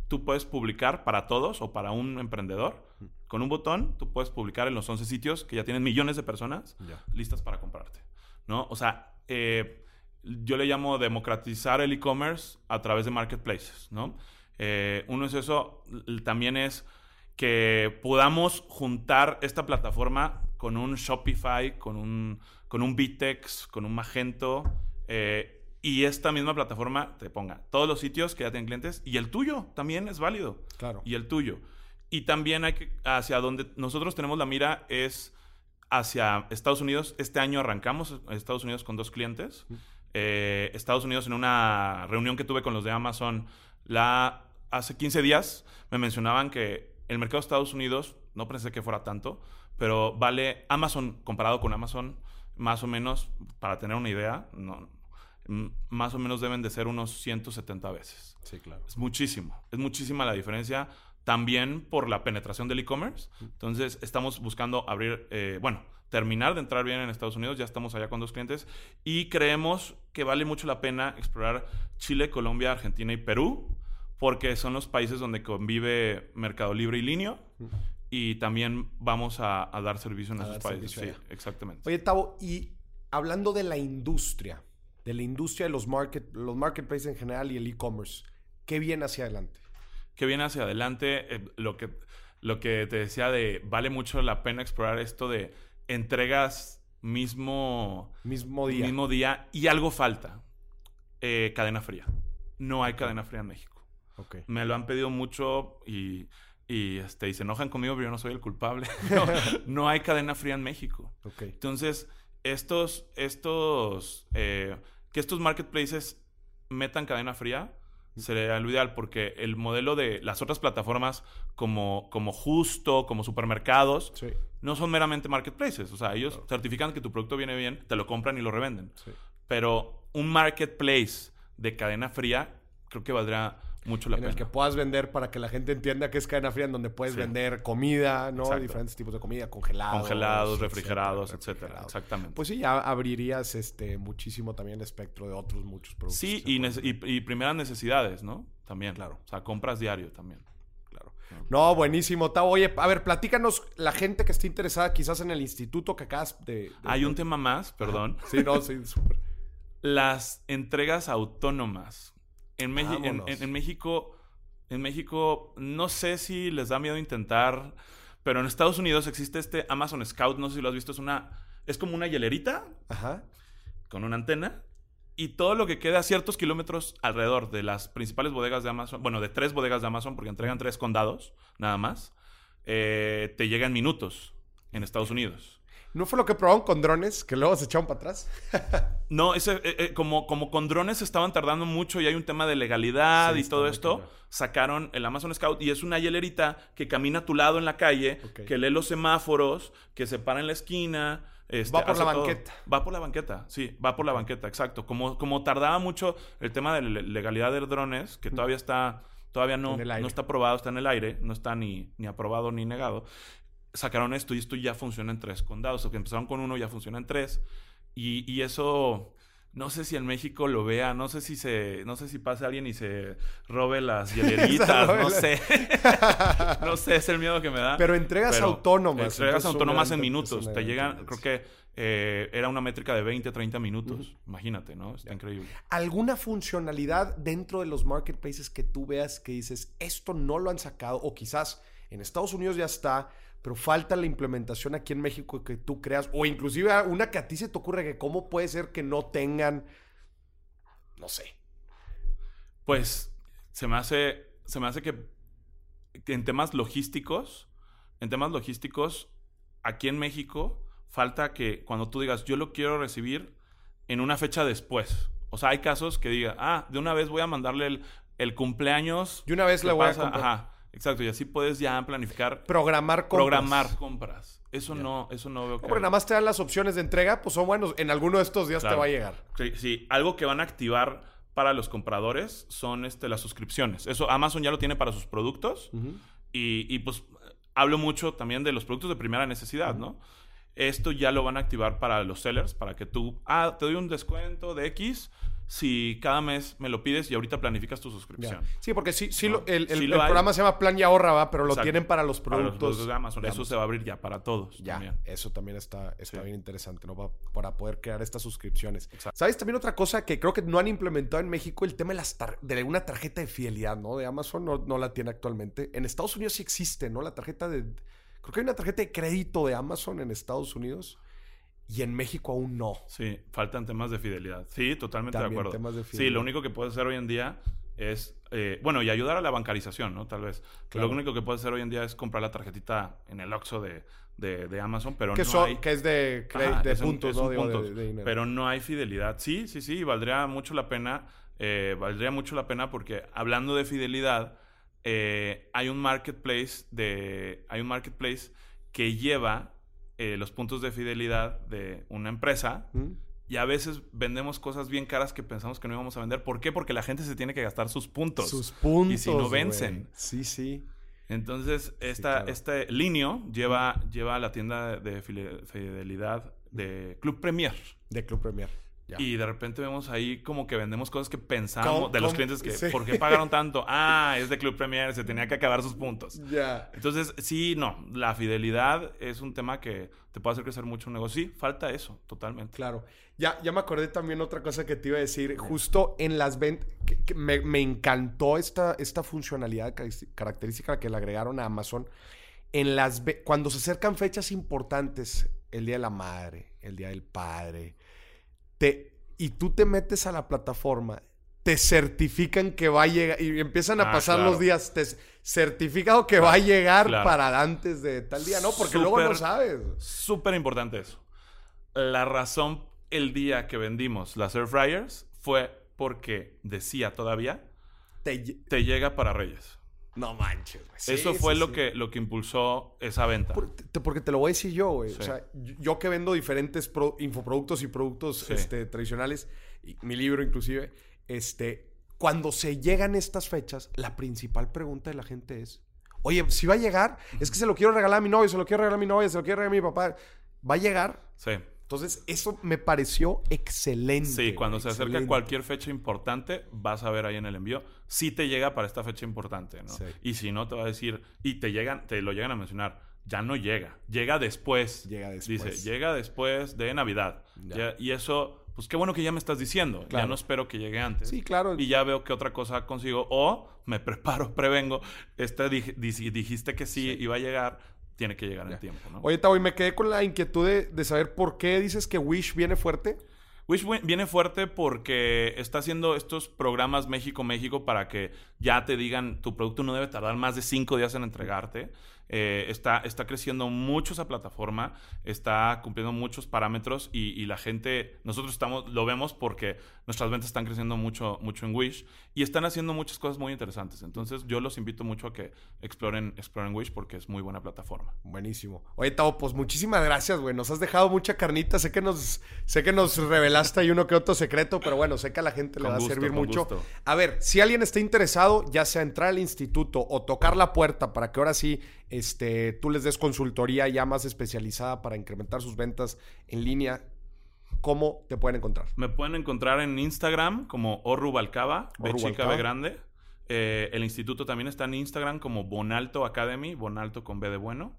B: tú puedes publicar para todos o para un emprendedor. Con un botón tú puedes publicar en los 11 sitios que ya tienen millones de personas listas para comprarte, ¿no? O sea, eh, yo le llamo democratizar el e-commerce a través de marketplaces, ¿no? Eh, uno es eso, también es que podamos juntar esta plataforma con un Shopify, con un, con un Vitex, con un Magento, eh, y esta misma plataforma te ponga todos los sitios que ya tienen clientes y el tuyo también es válido
A: Claro.
B: y el tuyo. Y también hay que, hacia donde nosotros tenemos la mira es hacia Estados Unidos. Este año arrancamos Estados Unidos con dos clientes. Eh, Estados Unidos en una reunión que tuve con los de Amazon la, hace 15 días me mencionaban que el mercado de Estados Unidos, no pensé que fuera tanto, pero vale Amazon comparado con Amazon, más o menos, para tener una idea, no, más o menos deben de ser unos 170 veces.
A: Sí, claro.
B: Es muchísimo. Es muchísima la diferencia. También por la penetración del e-commerce. Entonces, estamos buscando abrir, eh, bueno, terminar de entrar bien en Estados Unidos. Ya estamos allá con dos clientes. Y creemos que vale mucho la pena explorar Chile, Colombia, Argentina y Perú. Porque son los países donde convive Mercado Libre y Linio. Y también vamos a, a dar servicio en
A: A
B: esos países. Sí, exactamente.
A: Oye, Tavo, y hablando de la industria, de la industria de los, market, los marketplaces en general y el e-commerce, ¿qué viene hacia adelante?
B: que viene hacia adelante. eh, lo, que, lo que te decía de vale mucho la pena explorar esto de entregas mismo,
A: Mismo día.
B: mismo día y algo falta. Eh, cadena fría. No hay cadena fría en México. Me lo han pedido mucho y, y, este, y se enojan conmigo, pero yo no soy el culpable. no, no hay cadena fría en México. Entonces, estos, estos, eh, que estos marketplaces metan cadena fría sería lo ideal porque el modelo de las otras plataformas como, como Justo, como supermercados,
A: Sí.
B: no son meramente marketplaces. O sea, ellos certifican que tu producto viene bien, te lo compran y lo revenden.
A: Sí.
B: Pero un marketplace de cadena fría creo que valdrá mucho la
A: En
B: pena.
A: el que puedas vender para que la gente entienda que es cadena fría, en donde puedes
B: Sí.
A: vender comida, ¿no?
B: Exacto.
A: Diferentes tipos de comida, congelados.
B: Congelados, refrigerados,
A: etcétera.
B: Exactamente.
A: Pues sí, ya abrirías este, muchísimo también el espectro de otros muchos productos.
B: sí, y, primeras necesidades, ¿no? También.
A: Claro.
B: O sea, compras diario también.
A: Claro. No, buenísimo, Tavo. Oye, a ver, platícanos la gente que esté interesada quizás en el instituto que acabas de... de-
B: Hay un tema más, perdón.
A: Sí, no, sí, súper.
B: Las entregas autónomas. En, en- en- México, en México, no sé si les da miedo intentar, pero en Estados Unidos existe este Amazon Scout, no sé si lo has visto, es una, es como una hielerita
A: Ajá.
B: con una antena y todo lo que queda a ciertos kilómetros alrededor de las principales bodegas de Amazon, bueno, de tres bodegas de Amazon, porque entregan tres condados, nada más, eh, te llega en minutos en Estados Unidos.
A: ¿No fue lo que probaron con drones que luego se echaron para atrás?
B: No, ese, eh, eh, como, como con drones estaban tardando mucho y hay un tema de legalidad
A: Sí,
B: y todo esto, sacaron el Amazon Scout y es una hielerita que camina a tu lado en la calle, que lee los semáforos, que se para en la esquina. este,
A: Va por la
B: todo.
A: banqueta.
B: Va por la banqueta, sí, va por la banqueta, exacto. Como, como tardaba mucho el tema de la legalidad de drones, que todavía está, todavía no, no está aprobado, está en el aire, no está ni, ni aprobado ni negado. Sacaron esto y esto ya funciona en tres condados. O que empezaron con uno, ya funciona en tres. Y, y eso, no sé si en México lo vea, no sé si se, no sé si pase alguien y se robe las hieleritas, no sé. no sé, es el miedo que me da.
A: Pero entregas
B: Pero
A: autónomas.
B: Entregas autónomas en minutos. Te llegan, creo que eh, era una métrica de 20, 30 minutos. Imagínate, ¿no? Está increíble.
A: ¿Alguna funcionalidad dentro de los marketplaces que tú veas que dices, esto no lo han sacado o quizás en Estados Unidos ya está, pero falta la implementación aquí en México que tú creas o inclusive una que a ti se te ocurre que cómo puede ser que no tengan, no sé.
B: Pues se me hace, se me hace que, en temas logísticos, en temas logísticos, aquí en México, falta que cuando tú digas, yo lo quiero recibir en una fecha después. O sea, hay casos que diga, ah, de una vez voy a mandarle el, el cumpleaños.
A: Y una vez le voy a
B: pasa".
A: comprar.
B: Ajá, exacto. Y así puedes ya planificar,
A: Programar compras.
B: programar compras. Eso no, eso no veo
A: No,
B: que...
A: porque nada más te dan las opciones de entrega, pues son buenos. En alguno de estos días
B: Claro.
A: te va a llegar.
B: Sí, sí, algo que van a activar para los compradores son este, las suscripciones. Eso Amazon ya lo tiene para sus productos. y, y, pues hablo mucho también de los productos de primera necesidad, ¿no? Esto ya lo van a activar para los sellers, para que tú, ah, te doy un descuento de X si cada mes me lo pides y ahorita planificas tu
A: Ya.
B: suscripción.
A: Sí, porque sí, sí
B: No,
A: lo- el, el-
B: sí
A: programa se llama Plan y Ahorra, ¿va? pero lo tienen para los
B: Para
A: productos,
B: los productos de Amazon. Eso se va a abrir ya para todos
A: Ya,
B: también.
A: eso también está, está
B: Sí.
A: bien interesante, ¿no? Pa- Para poder crear estas suscripciones.
B: Exacto.
A: ¿Sabes? También otra cosa que creo que no han implementado en México, el tema de, las tar- de una tarjeta de fidelidad, ¿no? De Amazon no, no la tiene actualmente. En Estados Unidos sí existe, ¿no? La tarjeta de... Creo que hay una tarjeta de crédito de Amazon en Estados Unidos y en México aún no.
B: Sí, faltan temas de fidelidad. Sí, totalmente
A: También
B: de acuerdo.
A: temas de
B: sí, lo único que puedes hacer hoy en día es, eh, bueno, y ayudar a la bancarización, ¿no? Tal vez.
A: Claro.
B: Lo único que puedes hacer hoy en día es comprar la tarjetita en el Oxxo de, de, de Amazon, pero
A: que,
B: no
A: son-
B: hay...
A: que es de,
B: Ajá,
A: de
B: es
A: puntos, ¿no? Digo, de-
B: puntos,
A: de dinero.
B: pero no hay fidelidad. Sí, sí, sí, valdría mucho la pena. eh, valdría mucho la pena porque hablando de fidelidad, eh, hay un marketplace de. Hay un marketplace que lleva eh, los puntos de fidelidad de una empresa.
A: ¿Mm?
B: Y a veces vendemos cosas bien caras que pensamos que no íbamos a vender. ¿Por qué? Porque la gente se tiene que gastar sus puntos.
A: Sus puntos.
B: Y si no vencen.
A: Sí, sí.
B: Entonces, esta,
A: claro.
B: este Linio lleva, lleva a la tienda de fidelidad de Club Premier.
A: De Club Premier. Ya.
B: Y de repente vemos ahí como que vendemos cosas que pensamos
A: ¿Cómo-
B: de los
A: cómo?
B: clientes que,
A: Sí.
B: ¿por qué pagaron tanto? Ah, es de Club Premier, se tenía que acabar sus puntos.
A: Ya.
B: Entonces, sí, no, la fidelidad es un tema que te puede hacer crecer mucho un negocio. Sí, falta eso, totalmente.
A: Claro. Ya, ya me acordé también otra cosa que te iba a decir. Justo en las ventas, me, me encantó esta, esta funcionalidad característica que le agregaron a Amazon. En las cuando se acercan fechas importantes, el Día de la Madre, el Día del Padre, te, y tú te metes a la plataforma, te certifican que va a llegar, y empiezan a
B: Ah,
A: pasar
B: claro.
A: los días, te certificado que va a llegar
B: claro.
A: para antes de tal día, ¿no? Porque luego no sabes.
B: Súper importante eso. La razón el día que vendimos las air fryers fue porque decía todavía,
A: te
B: llega para Reyes.
A: No manches, güey. Sí,
B: eso fue
A: sí,
B: lo,
A: sí.
B: Que, lo que impulsó esa venta.
A: Por- te- porque te lo voy a decir yo, güey. O sea, yo que vendo diferentes pro- infoproductos y productos este, tradicionales, y mi libro inclusive, este, cuando se llegan estas fechas, la principal pregunta de la gente es, oye, si va a llegar, es que se lo quiero regalar a mi novio, se lo quiero regalar a mi novia, se lo quiero regalar a mi papá, ¿va a llegar?
B: Sí.
A: Entonces, eso me pareció excelente.
B: Sí, cuando se
A: excelente.
B: acerca cualquier fecha importante, vas a ver ahí en el envío si te llega para esta fecha importante, ¿no?
A: Sí.
B: Y si no, te va a decir, y te llegan, te lo llegan a mencionar, ya no llega, llega después.
A: Llega después.
B: Dice, llega después de Navidad.
A: Ya.
B: Ya- y eso, pues qué bueno que ya me estás diciendo.
A: Claro.
B: Ya no espero que llegue antes.
A: Sí, claro.
B: Y ya veo qué otra cosa consigo. O me preparo, prevengo. Esta dij- dij- dijiste que sí,
A: Sí.
B: iba a llegar, tiene que llegar en tiempo, ¿no?
A: Oye, Tavo, y me quedé con la inquietud de, de saber por qué dices que Wish viene fuerte.
B: Wish wi- viene fuerte porque está haciendo estos programas México-México para que ya te digan tu producto no debe tardar más de cinco días en entregarte. Eh, está, está creciendo mucho esa plataforma, está cumpliendo muchos parámetros y, y la gente, nosotros estamos, lo vemos porque nuestras ventas están creciendo mucho, mucho en Wish y están haciendo muchas cosas muy interesantes. Entonces yo los invito mucho a que exploren, exploren Wish porque es muy buena plataforma.
A: Buenísimo. Oye, Tavo, pues muchísimas gracias, güey. Nos has dejado mucha carnita. Sé que nos, sé que nos revelaste ahí uno que otro secreto, pero bueno, sé que a la gente le
B: Con
A: va
B: gusto,
A: a servir mucho.
B: gusto.
A: A ver, si alguien está interesado, ya sea entrar al instituto o tocar la puerta para que ahora sí este, tú les des consultoría ya más especializada para incrementar sus ventas en línea, ¿cómo te pueden encontrar?
B: Me pueden encontrar en Instagram como Orrubalcaba, B
A: Orru
B: chica
A: Balcaba.
B: B grande. Eh, el instituto también está en Instagram como Bonalto Academy, Bonalto con B de bueno.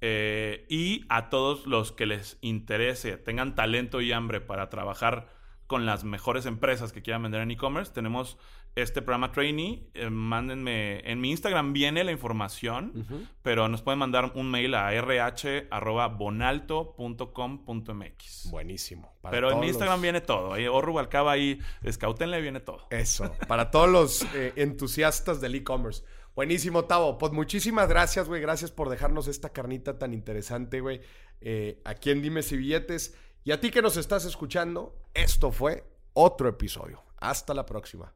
B: Eh, y a todos los que les interese, tengan talento y hambre para trabajar con las mejores empresas que quieran vender en e-commerce, tenemos este programa trainee. Eh, mándenme, en mi Instagram viene la información, pero nos pueden mandar un mail a rh.bonalto.com.mx.
A: Buenísimo. Para
B: Pero en mi Instagram
A: los-
B: viene todo. Ahí, o Rubalcaba ahí, escautenle, viene todo.
A: Eso, para todos los eh, entusiastas del e-commerce. Buenísimo, Tavo. Pues muchísimas gracias, güey. Gracias por dejarnos esta carnita tan interesante, güey. Eh, aquí en Dime Si Billetes. Y a ti que nos estás escuchando, esto fue otro episodio. Hasta la próxima.